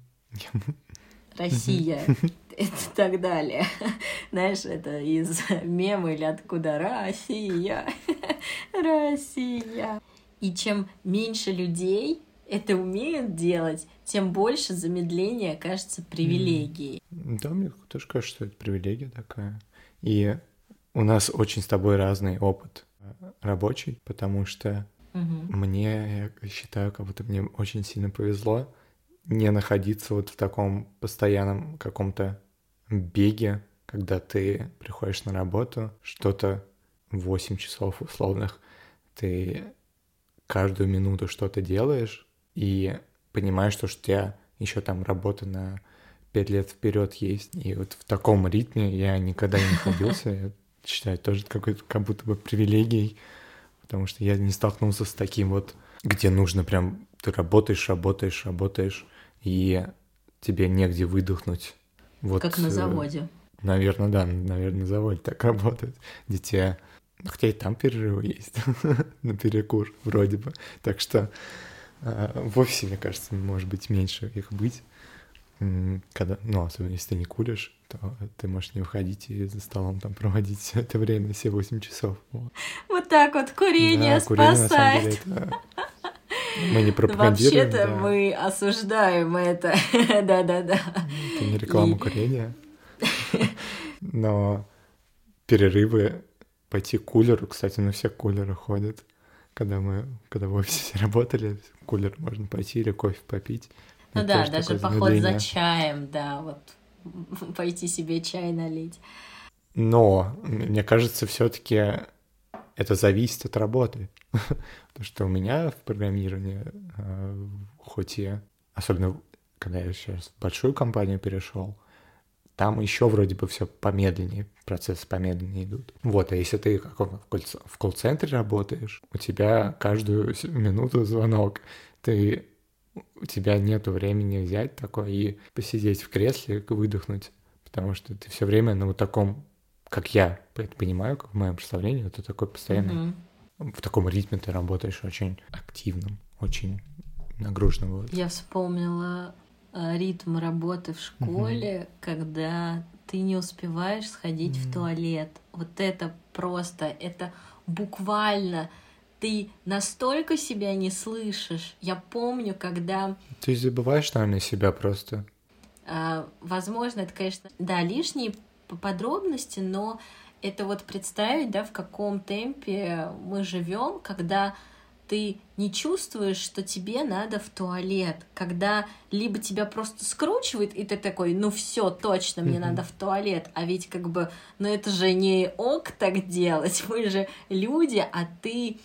Россия. И так далее. Знаешь, это из мема или откуда? Россия, Россия. И чем меньше людей это умеют делать, тем больше замедление кажется привилегией. Да, мне тоже кажется, что это привилегия такая. И у нас очень с тобой разный опыт э, рабочий, потому что угу. мне, я считаю, как будто мне очень сильно повезло не находиться вот в таком постоянном каком-то беге, когда ты приходишь на работу, что-то 8 часов условных, ты каждую минуту что-то делаешь, и понимаешь, что у тебя еще там работа на пять лет вперед есть. И вот в таком ритме я никогда не находился. Я считаю, тоже какой-то как будто бы привилегией, потому что я не столкнулся с таким вот, где нужно прям ты работаешь, работаешь, работаешь, и тебе негде выдохнуть. Вот, как на э, заводе. Наверное, да, наверное, на заводе так работает. Где Хотя и там перерывы есть на перекур вроде бы. Так что в офисе, мне кажется, может быть меньше их быть. Когда, ну, особенно если ты не куришь, то ты можешь не уходить и за столом там проводить все это время, все 8 часов. Вот, вот так вот курение да, спасает. Курение, деле, это... Мы не пропагандируем. Вообще-то да. мы осуждаем это. Да-да-да. Это не реклама и... курения. Но перерывы пойти к кулеру, кстати, на все кулеры ходят когда мы, когда в офисе работали, кулер можно пойти или кофе попить. Ну да, даже поход за чаем, да, вот пойти себе чай налить. Но, мне кажется, все-таки это зависит от работы. Потому что у меня в программировании, а, хоть и особенно когда я сейчас в большую компанию перешел, там еще вроде бы все помедленнее, процессы помедленнее идут. Вот, а если ты как в колл-центре работаешь, у тебя каждую минуту звонок, ты у тебя нет времени взять такое и посидеть в кресле, выдохнуть, потому что ты все время на вот таком, как я это понимаю, как в моем представлении, это такой постоянный, mm-hmm. в таком ритме ты работаешь очень активным, очень нагруженным. Вот. Я вспомнила ритм работы в школе, угу. когда ты не успеваешь сходить угу. в туалет. Вот это просто, это буквально ты настолько себя не слышишь. Я помню, когда... Ты забываешь, наверное, себя просто. А, возможно, это, конечно, да, лишние подробности, но это вот представить, да, в каком темпе мы живем, когда ты не чувствуешь, что тебе надо в туалет, когда либо тебя просто скручивает, и ты такой, ну все, точно, мне надо в туалет, а ведь как бы, ну это же не ок так делать, мы же люди, а ты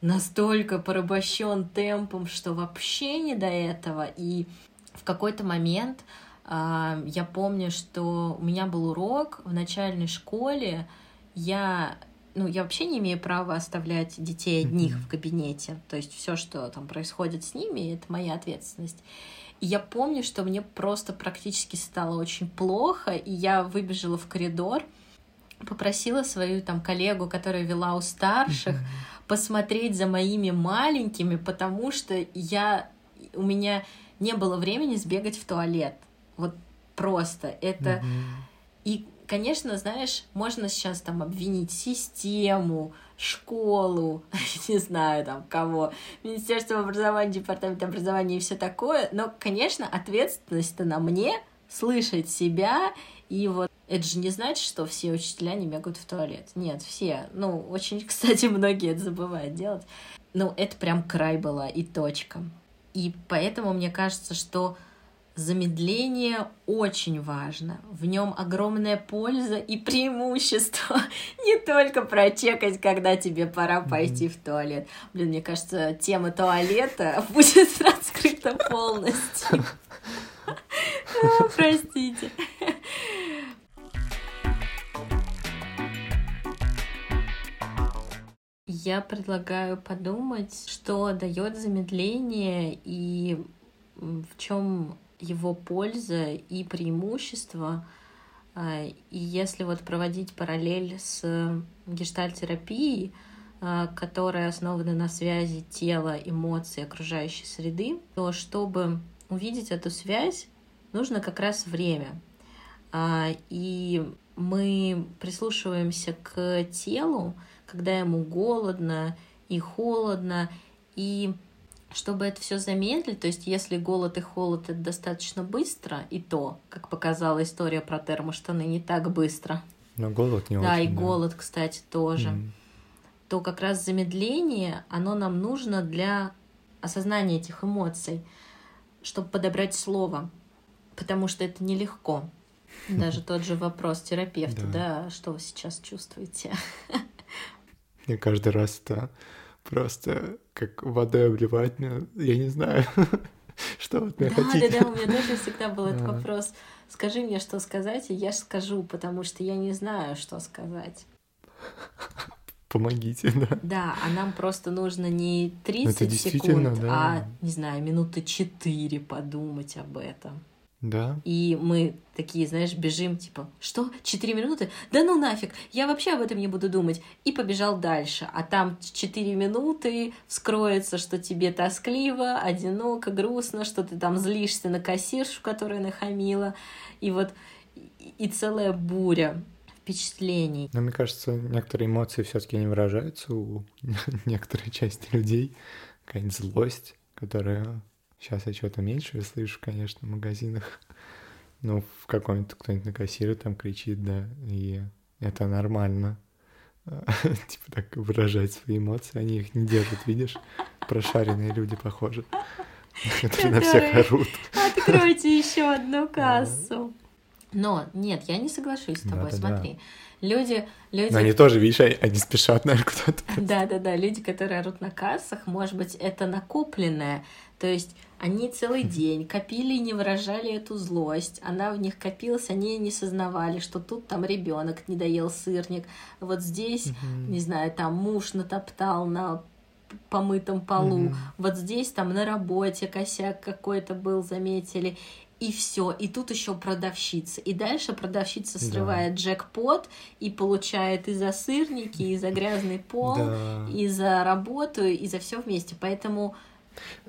настолько порабощен темпом, что вообще не до этого, и в какой-то момент э, я помню, что у меня был урок в начальной школе, я ну, я вообще не имею права оставлять детей одних mm-hmm. в кабинете. То есть все, что там происходит с ними, это моя ответственность. И я помню, что мне просто практически стало очень плохо, и я выбежала в коридор, попросила свою там коллегу, которая вела у старших, mm-hmm. посмотреть за моими маленькими, потому что я у меня не было времени сбегать в туалет. Вот просто это mm-hmm. и конечно, знаешь, можно сейчас там обвинить систему, школу, не знаю там кого, Министерство образования, Департамент образования и все такое, но, конечно, ответственность-то на мне слышать себя, и вот это же не значит, что все учителя не бегают в туалет. Нет, все. Ну, очень, кстати, многие это забывают делать. Ну, это прям край была и точка. И поэтому мне кажется, что Замедление очень важно. В нем огромная польза и преимущество. Не только прочекать, когда тебе пора пойти в туалет. Блин, мне кажется, тема туалета будет раскрыта полностью. Простите. Я предлагаю подумать, что дает замедление и в чем его польза и преимущество, А, и если вот проводить параллель с гештальтерапией, а, которая основана на связи тела, эмоций, окружающей среды, то чтобы увидеть эту связь, нужно как раз время. А, и мы прислушиваемся к телу, когда ему голодно и холодно, и чтобы это все замедлить, то есть если голод и холод это достаточно быстро, и то, как показала история про термоштаны, не так быстро. Но голод не да, очень. Да, и голод, кстати, тоже. Mm. То как раз замедление, оно нам нужно для осознания этих эмоций, чтобы подобрать слово, потому что это нелегко. Даже тот же вопрос терапевта, да. что вы сейчас чувствуете? Мне каждый раз это просто как водой обливать меня, я не знаю, что вот мне да, хотите. Да, да, у меня тоже всегда был этот вопрос. Скажи мне, что сказать, и я скажу, потому что я не знаю, что сказать. Помогите, да. Да, а нам просто нужно не 30 секунд, да. а, не знаю, минуты 4 подумать об этом. Да. И мы такие, знаешь, бежим, типа, что, четыре минуты? Да ну нафиг, я вообще об этом не буду думать. И побежал дальше. А там четыре минуты вскроется, что тебе тоскливо, одиноко, грустно, что ты там злишься на кассиршу, которая нахамила. И вот и целая буря впечатлений. Но мне кажется, некоторые эмоции все-таки не выражаются у некоторой части людей. Какая-нибудь злость, которая Сейчас я что-то меньше слышу, конечно, в магазинах. Ну, в каком-нибудь кто-нибудь на кассире там кричит, да, и это нормально. Типа так выражать свои эмоции, они их не держат, видишь? Прошаренные люди, похожи, которые на всех орут. Откройте еще одну кассу. Но нет, я не соглашусь с тобой, смотри. Люди, люди... Но они тоже, видишь, они спешат, наверное, куда-то. Да-да-да, люди, которые орут на кассах, может быть, это накопленное. То есть они целый день копили и не выражали эту злость. Она в них копилась, они не сознавали, что тут там ребенок не доел сырник. Вот здесь, не знаю, там муж натоптал на помытом полу. Вот здесь там на работе косяк какой-то был, заметили и все. И тут еще продавщица. И дальше продавщица срывает да. джекпот и получает и за сырники, и за грязный пол, да. и за работу, и за все вместе. Поэтому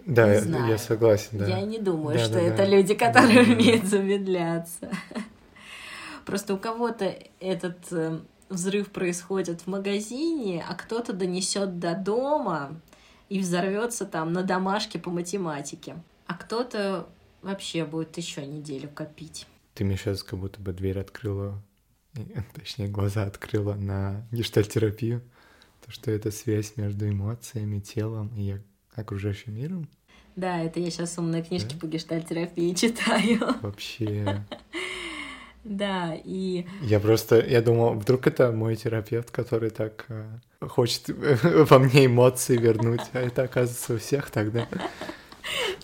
да, не знаю. я согласен, да. Я не думаю, да, что да, это да. люди, которые да, умеют замедляться. Просто у кого-то этот э, взрыв происходит в магазине, а кто-то донесет до дома и взорвется там на домашке по математике. А кто-то вообще будет еще неделю копить. Ты мне сейчас как будто бы дверь открыла, точнее, глаза открыла на гештальтерапию. То, что это связь между эмоциями, телом и окружающим миром. Да, это я сейчас умные книжки да? по гештальтерапии читаю. Вообще. Да, и... Я просто, я думал, вдруг это мой терапевт, который так э, хочет во мне эмоции вернуть, а это оказывается у всех тогда.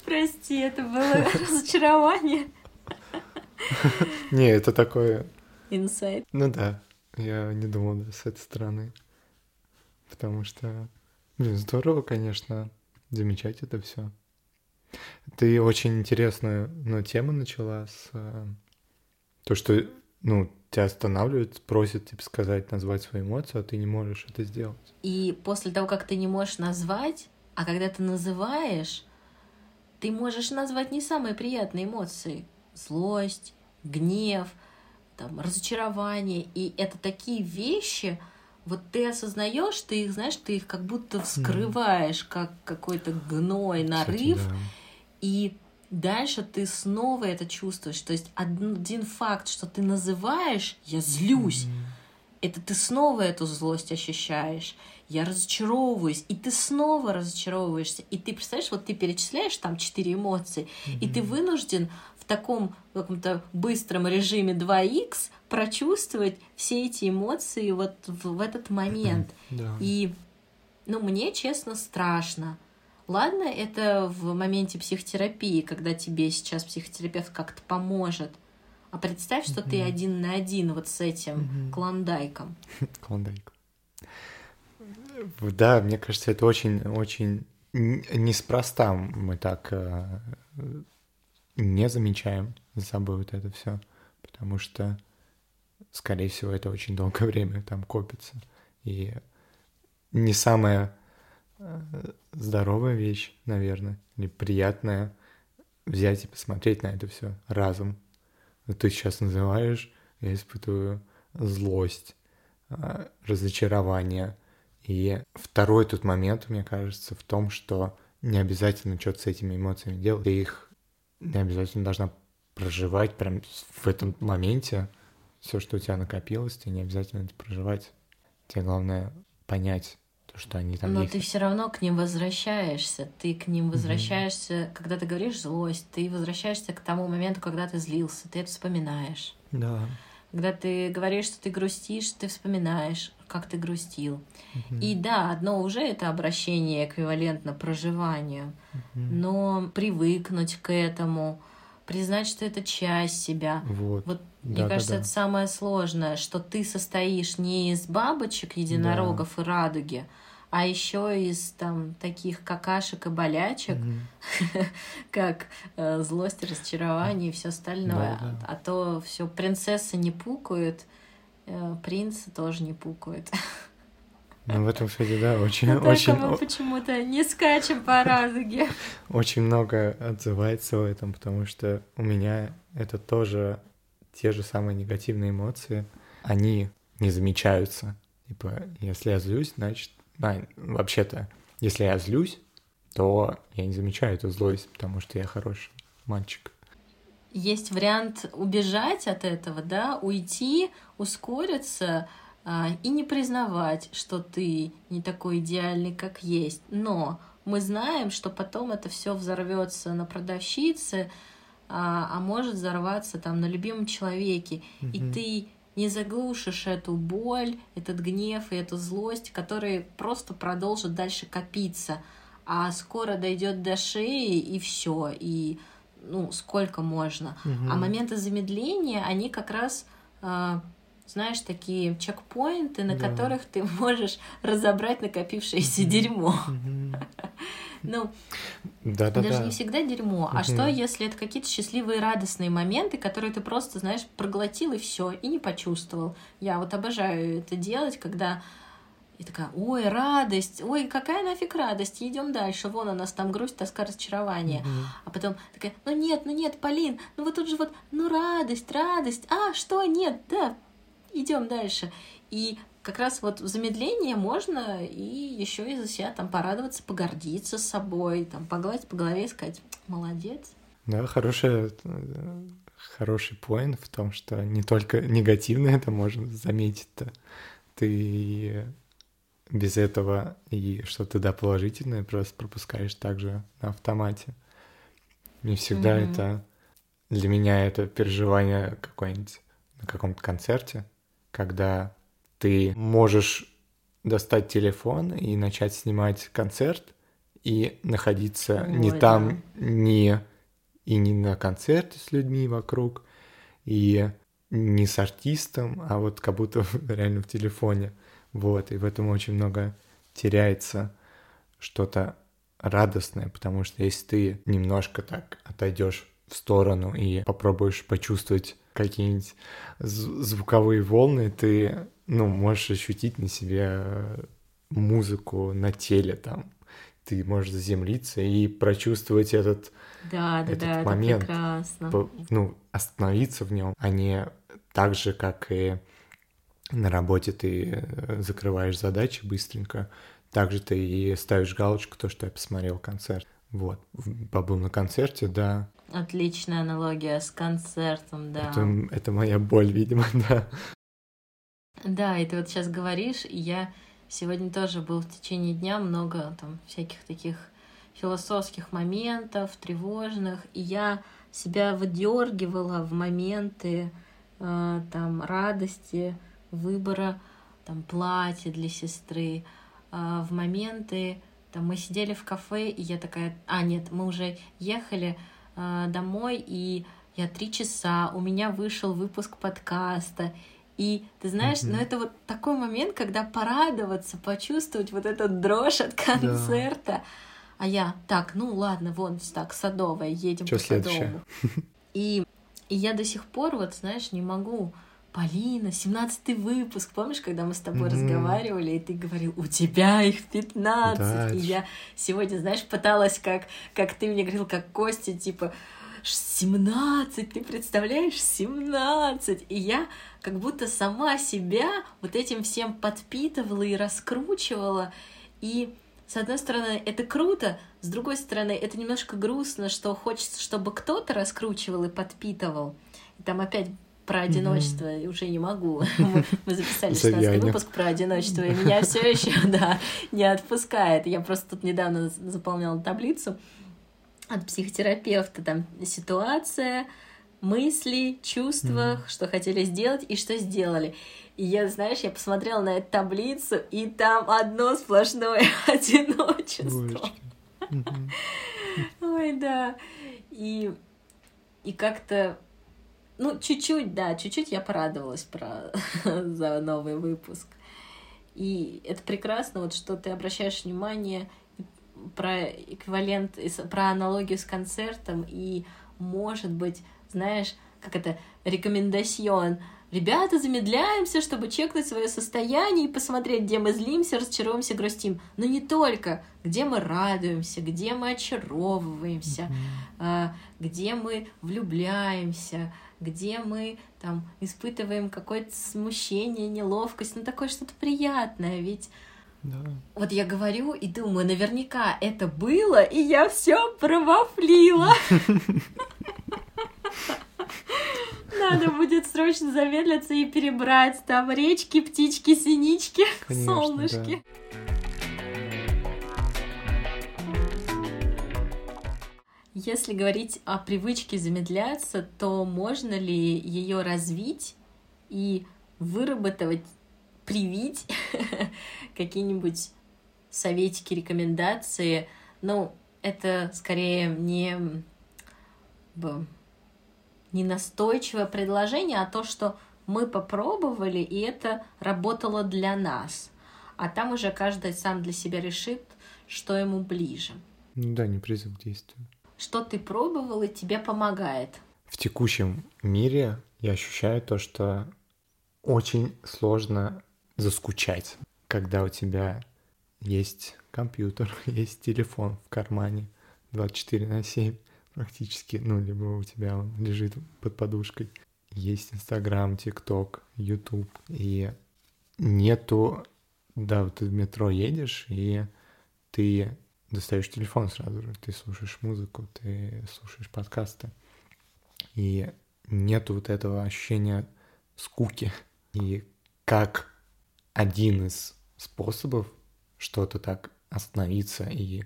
Прости, это было разочарование. Не, это такое... Инсайт. Ну да, я не думал да, с этой стороны. Потому что, блин, здорово, конечно, замечать это все. Ты очень интересную ну, тему начала с э, то, что ну, тебя останавливают, просят тебе сказать, назвать свою эмоцию, а ты не можешь это сделать. И после того, как ты не можешь назвать, а когда ты называешь, ты можешь назвать не самые приятные эмоции. Злость, гнев, там, разочарование. И это такие вещи, вот ты осознаешь, ты их, знаешь, ты их как будто вскрываешь, как какой-то гной, нарыв. Кстати, да. И дальше ты снова это чувствуешь. То есть один факт, что ты называешь, я злюсь, mm-hmm. это ты снова эту злость ощущаешь я разочаровываюсь, и ты снова разочаровываешься, и ты представляешь, вот ты перечисляешь там четыре эмоции, mm-hmm. и ты вынужден в таком каком-то быстром режиме 2х прочувствовать все эти эмоции вот в, в этот момент. Да. И, ну, мне, честно, страшно. Ладно, это в моменте психотерапии, когда тебе сейчас психотерапевт как-то поможет. А представь, что mm-hmm. ты один на один вот с этим mm-hmm. клондайком. Клондайк. Да, мне кажется, это очень-очень неспроста мы так э, не замечаем за собой вот это все, потому что скорее всего, это очень долгое время там копится. И не самая э, здоровая вещь, наверное, или приятная взять и посмотреть на это все разом. Ты сейчас называешь, я испытываю злость, э, разочарование. И второй тут момент, мне кажется, в том, что не обязательно что-то с этими эмоциями делать. Ты их не обязательно должна проживать прям в этом моменте. Все, что у тебя накопилось, тебе не обязательно это проживать. Тебе главное понять то, что они там Но есть. ты все равно к ним возвращаешься. Ты к ним возвращаешься, mm-hmm. когда ты говоришь злость, ты возвращаешься к тому моменту, когда ты злился, ты это вспоминаешь. Да. Когда ты говоришь, что ты грустишь, ты вспоминаешь, как ты грустил. Mm-hmm. И да, одно уже это обращение эквивалентно проживанию, mm-hmm. но привыкнуть к этому, признать, что это часть себя. Вот. Вот да, мне кажется, да, да. это самое сложное, что ты состоишь не из бабочек, единорогов да. и радуги, а еще из там таких какашек и болячек, mm-hmm. как э, злость, разочарование и все остальное. Да, да. А, а то все принцессы не пукают, э, принцы тоже не пукают. Ну, в этом, кстати, да, очень... Но очень... мы почему-то не скачем по радуге. Очень много отзывается в этом, потому что у меня это тоже те же самые негативные эмоции, они не замечаются. Типа, если я злюсь, значит... А, вообще-то, если я злюсь, то я не замечаю эту злость, потому что я хороший мальчик. Есть вариант убежать от этого, да, уйти, ускориться а, и не признавать, что ты не такой идеальный, как есть. Но мы знаем, что потом это все взорвется на продавщице, а, а может взорваться там на любимом человеке, mm-hmm. и ты не заглушишь эту боль, этот гнев и эту злость, которые просто продолжат дальше копиться, а скоро дойдет до шеи и все, и ну сколько можно. Mm-hmm. А моменты замедления, они как раз а, знаешь, такие чекпоинты, на да. которых ты можешь разобрать накопившееся дерьмо. Mm-hmm. Ну, да, да, даже да. не всегда дерьмо. А что, если это какие-то счастливые, радостные моменты, которые ты просто, знаешь, проглотил и все, и не почувствовал. Я вот обожаю это делать, когда и такая, ой, радость, ой, какая нафиг радость, идем дальше, вон у нас там грусть, тоска, разочарование. Mm-hmm. А потом такая, ну нет, ну нет, Полин, ну вот тут же вот, ну радость, радость, а что, нет, да, идем дальше. И как раз вот в замедлении можно и еще из-за себя там порадоваться, погордиться собой, там погладить по голове и сказать «молодец». Да, хороший, хороший поинт в том, что не только негативно это можно заметить-то. Ты без этого и что-то да положительное просто пропускаешь также на автомате. Не всегда mm-hmm. это для меня это переживание какое-нибудь на каком-то концерте, когда ты можешь достать телефон и начать снимать концерт и находиться Ой, не там, да. не и не на концерте с людьми вокруг, и не с артистом, а вот как будто реально в телефоне. Вот, и в этом очень много теряется что-то радостное, потому что если ты немножко так отойдешь в сторону и попробуешь почувствовать какие-нибудь звуковые волны, ты, ну, можешь ощутить на себе музыку на теле там. Ты можешь заземлиться и прочувствовать этот, да, да, этот да, момент. Это прекрасно. По, ну, остановиться в нем, а не так же, как и на работе ты э, закрываешь задачи быстренько, также ты и ставишь галочку, то, что я посмотрел концерт. Вот, побыл на концерте, да, Отличная аналогия с концертом, да. Это, это моя боль, видимо, да. Да, и ты вот сейчас говоришь, и я сегодня тоже был в течение дня много там всяких таких философских моментов, тревожных, и я себя выдергивала в моменты э, там радости, выбора там платья для сестры, э, в моменты там мы сидели в кафе, и я такая, а нет, мы уже ехали, э, домой, и я три часа, у меня вышел выпуск подкаста, и ты знаешь, mm-hmm. ну это вот такой момент, когда порадоваться, почувствовать вот этот дрожь от концерта. Да. А я, так, ну ладно, вон так, садовая, едем Что по садовому. И, и я до сих пор, вот знаешь, не могу Полина, 17 выпуск. Помнишь, когда мы с тобой mm-hmm. разговаривали, и ты говорил, у тебя их 15. Да, и я сегодня, знаешь, пыталась, как, как ты мне говорил, как Костя, типа, 17, ты представляешь, 17. И я как будто сама себя вот этим всем подпитывала и раскручивала. И с одной стороны, это круто, с другой стороны, это немножко грустно, что хочется, чтобы кто-то раскручивал и подпитывал. И там опять про одиночество mm-hmm. уже не могу. Мы, мы записали 16 выпуск про одиночество, и меня все еще да, не отпускает. Я просто тут недавно заполняла таблицу от психотерапевта. Там ситуация, мысли, чувства, mm-hmm. что хотели сделать и что сделали. И я, знаешь, я посмотрела на эту таблицу, и там одно сплошное одиночество. Ой, да. И, и как-то, ну, чуть-чуть, да, чуть-чуть я порадовалась про, за новый выпуск. И это прекрасно, вот что ты обращаешь внимание про эквивалент, про аналогию с концертом, и, может быть, знаешь, как это, рекомендацион, Ребята, замедляемся, чтобы чекнуть свое состояние и посмотреть, где мы злимся, разочаровываемся, грустим. Но не только. Где мы радуемся, где мы очаровываемся, mm-hmm. где мы влюбляемся, где мы там испытываем какое-то смущение, неловкость, ну такое что-то приятное. Ведь да. Вот я говорю и думаю, наверняка это было, и я все провафлила. Надо будет срочно замедлиться и перебрать там речки, птички, синички, Конечно, солнышки. Да. Если говорить о привычке замедляться, то можно ли ее развить и выработать, привить какие-нибудь советики, рекомендации? Ну, это скорее не не настойчивое предложение, а то, что мы попробовали, и это работало для нас. А там уже каждый сам для себя решит, что ему ближе. Ну да, не призыв к действию. Что ты пробовал и тебе помогает? В текущем мире я ощущаю то, что очень сложно заскучать, когда у тебя есть компьютер, есть телефон в кармане 24 на 7, практически, ну, либо у тебя он лежит под подушкой. Есть Инстаграм, ТикТок, Ютуб, и нету, да, вот ты в метро едешь, и ты достаешь телефон сразу же, ты слушаешь музыку, ты слушаешь подкасты, и нету вот этого ощущения скуки. И как один из способов что-то так остановиться и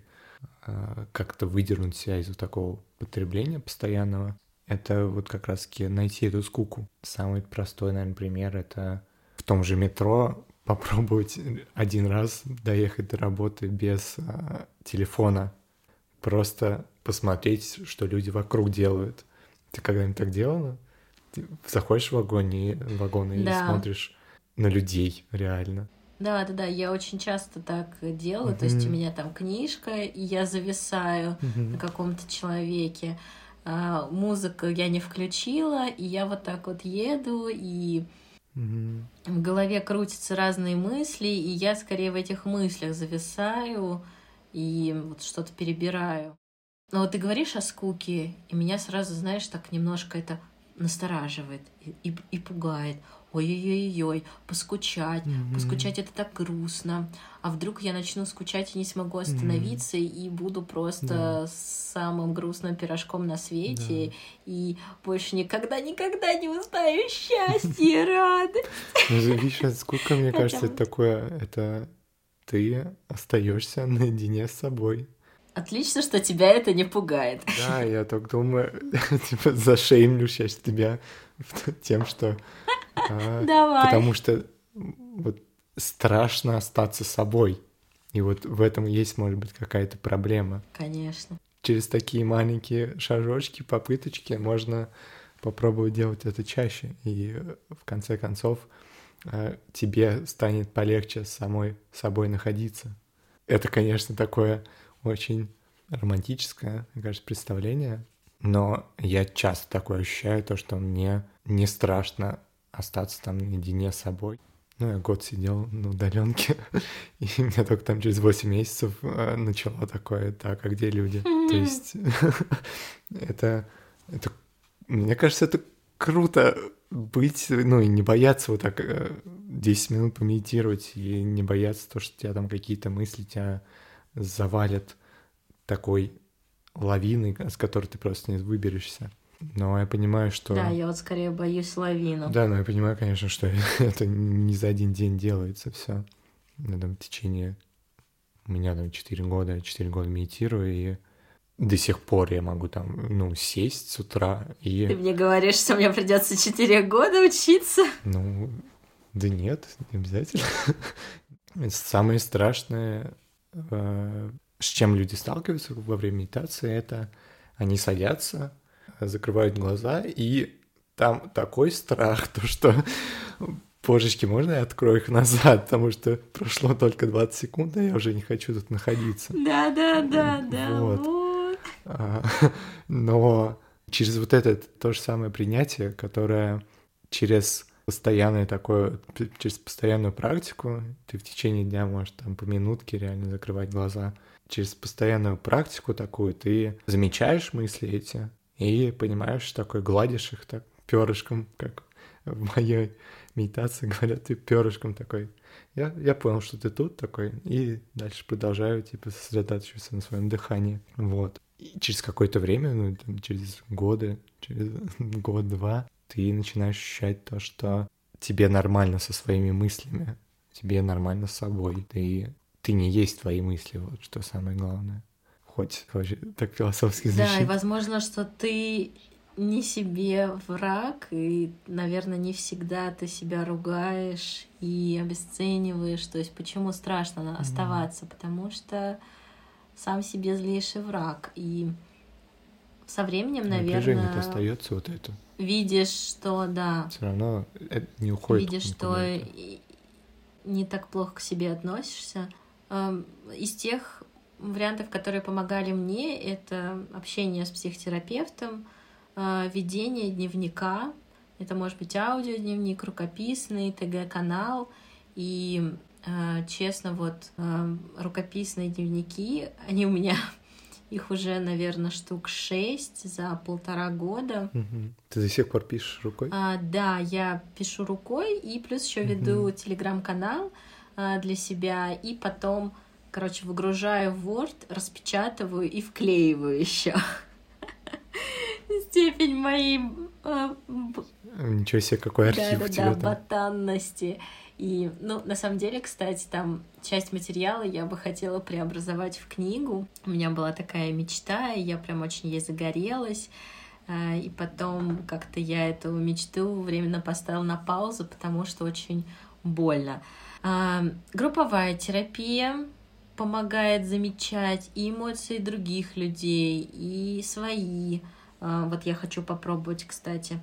э, как-то выдернуть себя из вот такого потребления постоянного, это вот как раз-таки найти эту скуку. Самый простой, наверное, пример — это в том же метро попробовать один раз доехать до работы без а, телефона. Просто посмотреть, что люди вокруг делают. Ты когда-нибудь так делала? Ты заходишь в вагон и, вагон да. и смотришь на людей реально. Да, да, да, я очень часто так делаю. Mm-hmm. То есть у меня там книжка, и я зависаю mm-hmm. на каком-то человеке. А, музыку я не включила, и я вот так вот еду, и mm-hmm. в голове крутятся разные мысли, и я скорее в этих мыслях зависаю и вот что-то перебираю. Но вот ты говоришь о скуке, и меня сразу, знаешь, так немножко это настораживает и, и, и пугает ой-ой-ой-ой, поскучать, mm-hmm. поскучать это так грустно, а вдруг я начну скучать и не смогу остановиться mm-hmm. и буду просто да. самым грустным пирожком на свете да. и больше никогда-никогда не узнаю счастья и радость. Видишь, сколько, мне кажется, это такое, это ты остаешься наедине с собой. Отлично, что тебя это не пугает. Да, я так думаю, типа зашеймлю сейчас тебя тем, что Давай. Потому что вот страшно остаться собой. И вот в этом есть, может быть, какая-то проблема. Конечно. Через такие маленькие шажочки, попыточки можно попробовать делать это чаще. И в конце концов а, тебе станет полегче самой собой находиться. Это, конечно, такое очень романтическое, мне кажется, представление, но я часто такое ощущаю, то, что мне не страшно остаться там наедине с собой. Ну, я год сидел на удаленке, и меня только там через 8 месяцев э, начало такое, так, а где люди? То есть это, это, мне кажется, это круто быть, ну, и не бояться вот так 10 э, минут помедитировать, и не бояться то, что тебя там какие-то мысли тебя завалят такой лавиной, с которой ты просто не выберешься. Но я понимаю, что... Да, я вот скорее боюсь лавину. Да, но я понимаю, конечно, что это не за один день делается все. На там, в течение... У меня там 4 года, я 4 года медитирую, и до сих пор я могу там, ну, сесть с утра и... Ты мне говоришь, что мне придется 4 года учиться? Ну, да нет, не обязательно. Самое страшное, э, с чем люди сталкиваются во время медитации, это они садятся, закрывают глаза, и там такой страх, то что божечки, можно я открою их назад, потому что прошло только 20 секунд, а я уже не хочу тут находиться. Да, да, да, да. Вот. вот. А, но через вот это то же самое принятие, которое через постоянное такое, через постоянную практику, ты в течение дня можешь там по минутке реально закрывать глаза, через постоянную практику такую ты замечаешь мысли эти, и понимаешь, такой гладишь их так перышком, как в моей медитации говорят, ты перышком такой. Я, я понял, что ты тут такой, и дальше продолжаю, типа, сосредотачиваться на своем дыхании. Вот. И через какое-то время, ну, там, через годы, через год-два, ты начинаешь ощущать то, что тебе нормально со своими мыслями, тебе нормально с собой, ты, ты не есть твои мысли, вот что самое главное хоть так философски звучит. Да, и возможно, что ты не себе враг, и, наверное, не всегда ты себя ругаешь и обесцениваешь. То есть почему страшно оставаться? Потому что сам себе злейший враг. И со временем, наверное... остается вот это. Видишь, что да. Все равно это не уходит. Видишь, что не так плохо к себе относишься. Эм, из тех вариантов, которые помогали мне, это общение с психотерапевтом, а, ведение дневника, это может быть аудиодневник, рукописный, ТГ-канал. И а, честно, вот а, рукописные дневники, они у меня их уже, наверное, штук шесть за полтора года. Ты до сих пор пишешь рукой? А, да, я пишу рукой и плюс еще веду телеграм-канал а, для себя, и потом Короче, выгружаю в Word, распечатываю и вклеиваю еще. Степень моей... А, Ничего себе, какой архив да, у тебя да, ботанности. И, ну, на самом деле, кстати, там часть материала я бы хотела преобразовать в книгу. У меня была такая мечта, и я прям очень ей загорелась. А, и потом как-то я эту мечту временно поставила на паузу, потому что очень больно. А, групповая терапия помогает замечать и эмоции других людей, и свои. А, вот я хочу попробовать, кстати.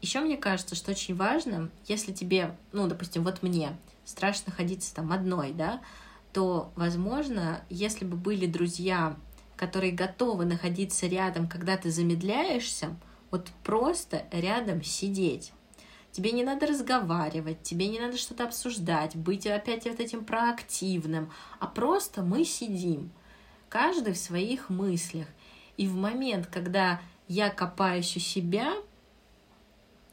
Еще мне кажется, что очень важно, если тебе, ну, допустим, вот мне страшно находиться там одной, да, то, возможно, если бы были друзья, которые готовы находиться рядом, когда ты замедляешься, вот просто рядом сидеть. Тебе не надо разговаривать, тебе не надо что-то обсуждать, быть опять вот этим проактивным, а просто мы сидим, каждый в своих мыслях. И в момент, когда я копаюсь у себя,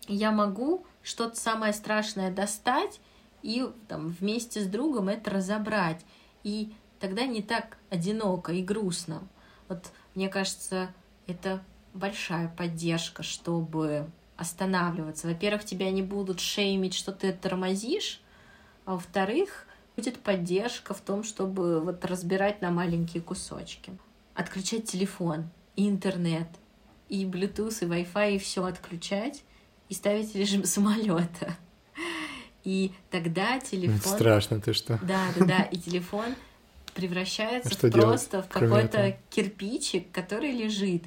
я могу что-то самое страшное достать и там, вместе с другом это разобрать. И тогда не так одиноко и грустно. Вот мне кажется, это большая поддержка, чтобы останавливаться. Во-первых, тебя не будут шеймить, что ты тормозишь, а во-вторых, будет поддержка в том, чтобы вот разбирать на маленькие кусочки. Отключать телефон, и интернет, и Bluetooth, и Wi-Fi, и все отключать, и ставить режим самолета. И тогда телефон... Страшно, ты что? Да, да, да. И телефон превращается а просто делать, в какой-то кирпичик, который лежит.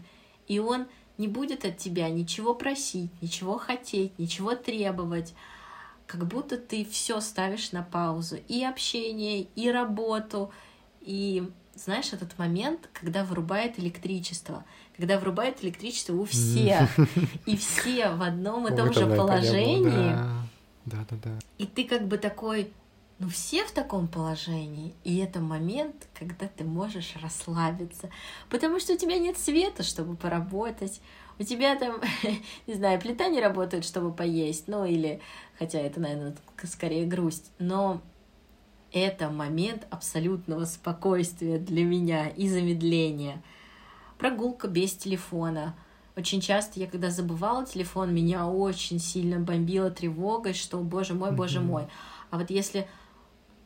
И он не будет от тебя ничего просить, ничего хотеть, ничего требовать. Как будто ты все ставишь на паузу. И общение, и работу. И знаешь, этот момент, когда вырубает электричество, когда врубает электричество у всех, и все в одном и том же положении. Да, да, да. И ты как бы такой, ну все в таком положении, и это момент, когда ты можешь расслабиться, потому что у тебя нет света, чтобы поработать, у тебя там, не знаю, плита не работает, чтобы поесть, ну или, хотя это, наверное, скорее грусть, но это момент абсолютного спокойствия для меня и замедления. Прогулка без телефона. Очень часто я, когда забывала телефон, меня очень сильно бомбила тревогой, что, боже мой, боже мой. А вот если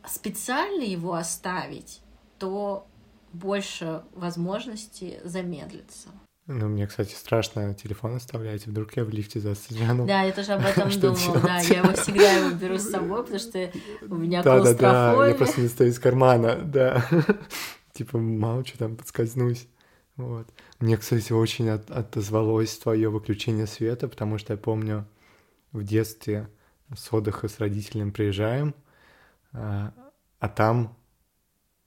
специально его оставить, то больше возможностей замедлиться. Ну, мне, кстати, страшно телефон оставлять, вдруг я в лифте застряну. Да, я тоже об этом думала, да, я его всегда его беру с собой, потому что у меня да, Да, да, я просто не стою из кармана, да. Типа, мало что там подскользнусь. Вот. Мне, кстати, очень от, отозвалось твое выключение света, потому что я помню в детстве с отдыха с родителями приезжаем, а, а там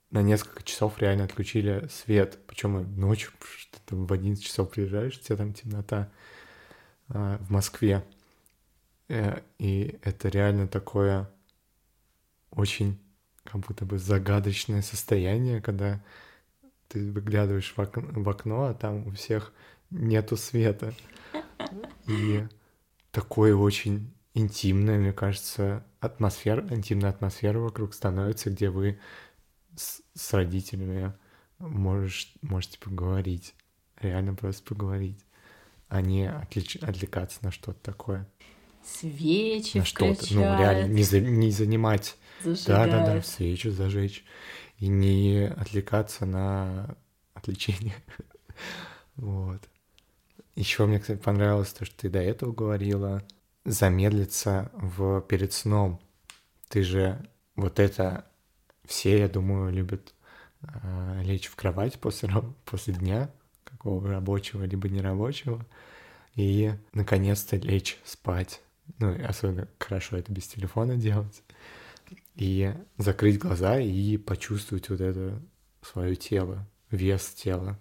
на несколько часов реально отключили свет. Причем ночью, что там в 11 часов приезжаешь, у тебя там темнота а, в Москве. Э, и это реально такое очень как будто бы загадочное состояние, когда ты выглядываешь в окно, в окно, а там у всех нету света. И такое очень интимная, мне кажется, атмосфера, интимная атмосфера вокруг становится, где вы с, с родителями можешь, можете поговорить, реально просто поговорить, а не отвлеч, отвлекаться на что-то такое. Свечи На что-то, ну, реально, не, за, не занимать... Да-да-да, свечу зажечь. И не отвлекаться на отвлечение. вот. Еще мне, кстати, понравилось то, что ты до этого говорила, замедлиться в перед сном. Ты же вот это все, я думаю, любят э, лечь в кровать после, после дня, какого рабочего либо нерабочего, и наконец-то лечь спать. Ну, особенно хорошо это без телефона делать. И закрыть глаза и почувствовать вот это свое тело, вес тела.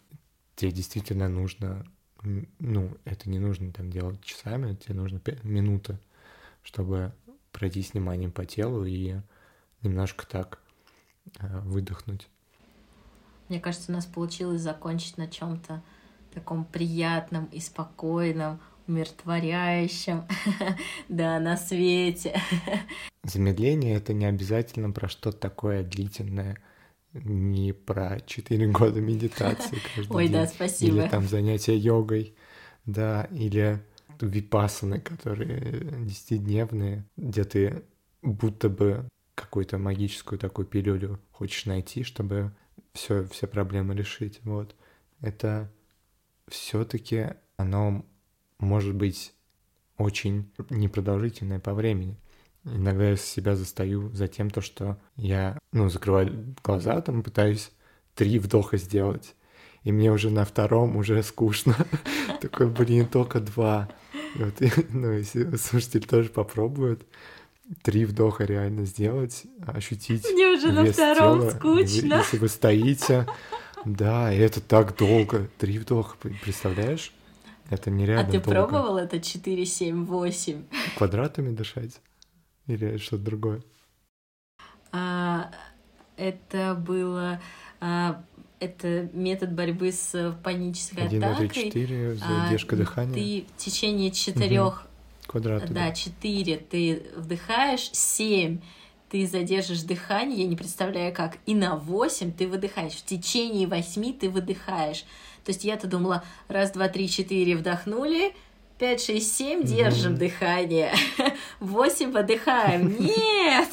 Тебе действительно нужно, ну, это не нужно там делать часами, тебе нужно минуты, чтобы пройти вниманием по телу и немножко так Э, выдохнуть. Мне кажется, у нас получилось закончить на чем-то таком приятном и спокойном, умиротворяющем, да, на свете. Замедление — это не обязательно про что-то такое длительное, не про 4 года медитации каждый Ой, день. да, спасибо. Или там занятия йогой, да, или випасаны, которые десятидневные, где ты будто бы какую-то магическую такую пилюлю хочешь найти, чтобы все, все проблемы решить. Вот. Это все-таки оно может быть очень непродолжительное по времени. Иногда я себя застаю за тем, то, что я, ну, закрываю глаза, там пытаюсь три вдоха сделать, и мне уже на втором уже скучно. Такой, блин, только два. Вот, ну, если слушатель тоже попробует, три вдоха реально сделать, ощутить Мне уже на втором тела. скучно. Если вы стоите, да, и это так долго. Три вдоха, представляешь? Это нереально А ты долго. пробовал это 4, 7, 8? Квадратами дышать? Или что-то другое? А, это было... А, это метод борьбы с панической 1, атакой. 1, 2, 3, 4, задержка а, дыхания. Ты в течение четырех Квадраты. Да, четыре ты вдыхаешь, семь ты задержишь дыхание, я не представляю как, и на 8 ты выдыхаешь, в течение 8 ты выдыхаешь. То есть я-то думала, раз, два, три, четыре вдохнули, 5, 6, 7 держим mm-hmm. дыхание, 8 выдыхаем. Нет!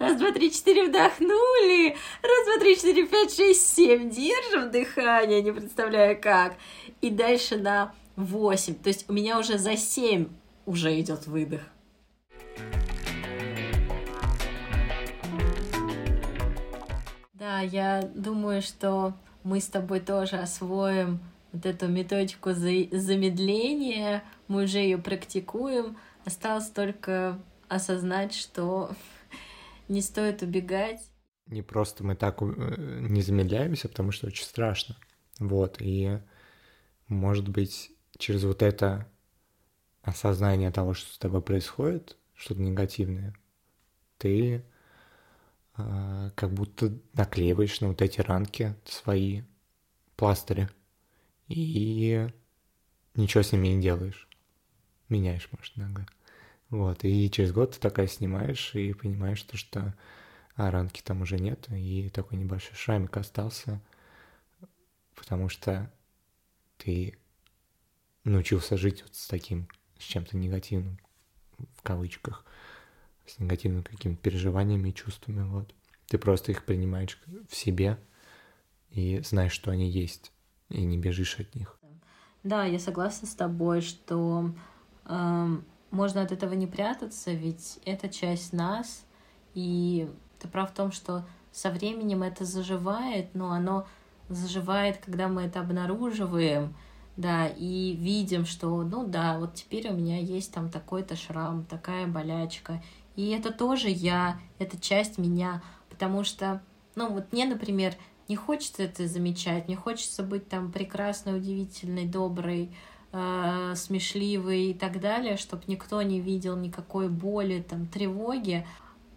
Раз, два, три, четыре вдохнули, раз, два, три, четыре, пять, шесть, семь держим дыхание, не представляю как. И дальше на 8. То есть у меня уже за 7 уже идет выдох. Да, я думаю, что мы с тобой тоже освоим вот эту методику замедления, мы уже ее практикуем. Осталось только осознать, что не стоит убегать. Не просто мы так э, не замедляемся, потому что очень страшно. Вот, и может быть, через вот это осознание того, что с тобой происходит, что-то негативное, ты э, как будто наклеиваешь на вот эти ранки свои пластыри и ничего с ними не делаешь. Меняешь, может, иногда. Вот, и через год ты такая снимаешь и понимаешь, что, что а ранки там уже нет, и такой небольшой шрамик остался, потому что ты научился жить вот с таким, с чем-то негативным, в кавычках, с негативными какими-то переживаниями и чувствами, вот. Ты просто их принимаешь в себе и знаешь, что они есть, и не бежишь от них. Да, я согласна с тобой, что э, можно от этого не прятаться, ведь это часть нас, и ты прав в том, что со временем это заживает, но оно заживает, когда мы это обнаруживаем, да, и видим, что, ну да, вот теперь у меня есть там такой-то шрам, такая болячка, и это тоже я, это часть меня, потому что, ну вот мне, например, не хочется это замечать, мне хочется быть там прекрасной, удивительной, доброй, э, смешливой и так далее, чтобы никто не видел никакой боли, там, тревоги,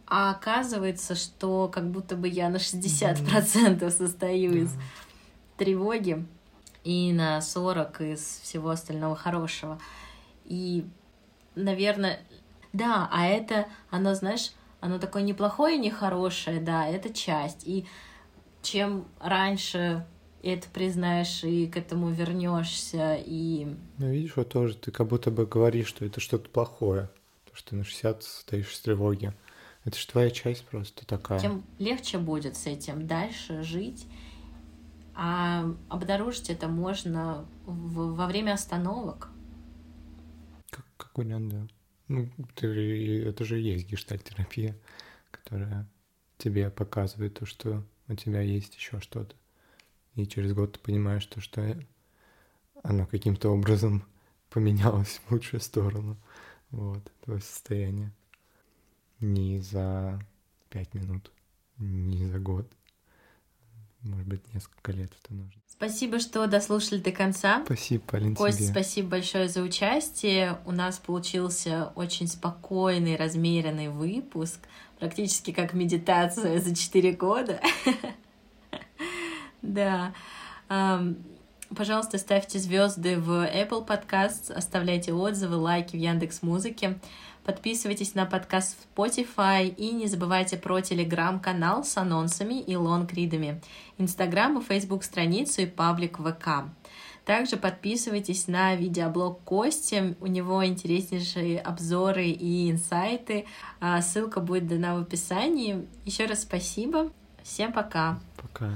а оказывается, что как будто бы я на 60% состою из тревоги и на 40 из всего остального хорошего. И, наверное, да, а это, оно, знаешь, оно такое неплохое и нехорошее, да, это часть. И чем раньше это признаешь и к этому вернешься, и... Ну, видишь, вот тоже ты как будто бы говоришь, что это что-то плохое, то, что ты на 60 стоишь в тревоге. Это же твоя часть просто такая. Тем легче будет с этим дальше жить. А обнаружить это можно в, во время остановок. Как, как вариант, да. Ну, ты, это же есть гештальтерапия, которая тебе показывает то, что у тебя есть еще что-то. И через год ты понимаешь то, что оно каким-то образом поменялось в лучшую сторону. Вот, твое состояние не за пять минут, не за год. Может быть, несколько лет это нужно. Спасибо, что дослушали до конца. Спасибо, Полин, Кость, тебе. спасибо большое за участие. У нас получился очень спокойный, размеренный выпуск, практически как медитация за четыре года. Да. Пожалуйста, ставьте звезды в Apple Podcasts, оставляйте отзывы, лайки в Яндекс Музыке. Подписывайтесь на подкаст в Spotify и не забывайте про телеграм-канал с анонсами и лонгридами, инстаграм и фейсбук страницу и паблик ВК. Также подписывайтесь на видеоблог Кости, у него интереснейшие обзоры и инсайты. А, ссылка будет дана в описании. Еще раз спасибо. Всем пока. Пока.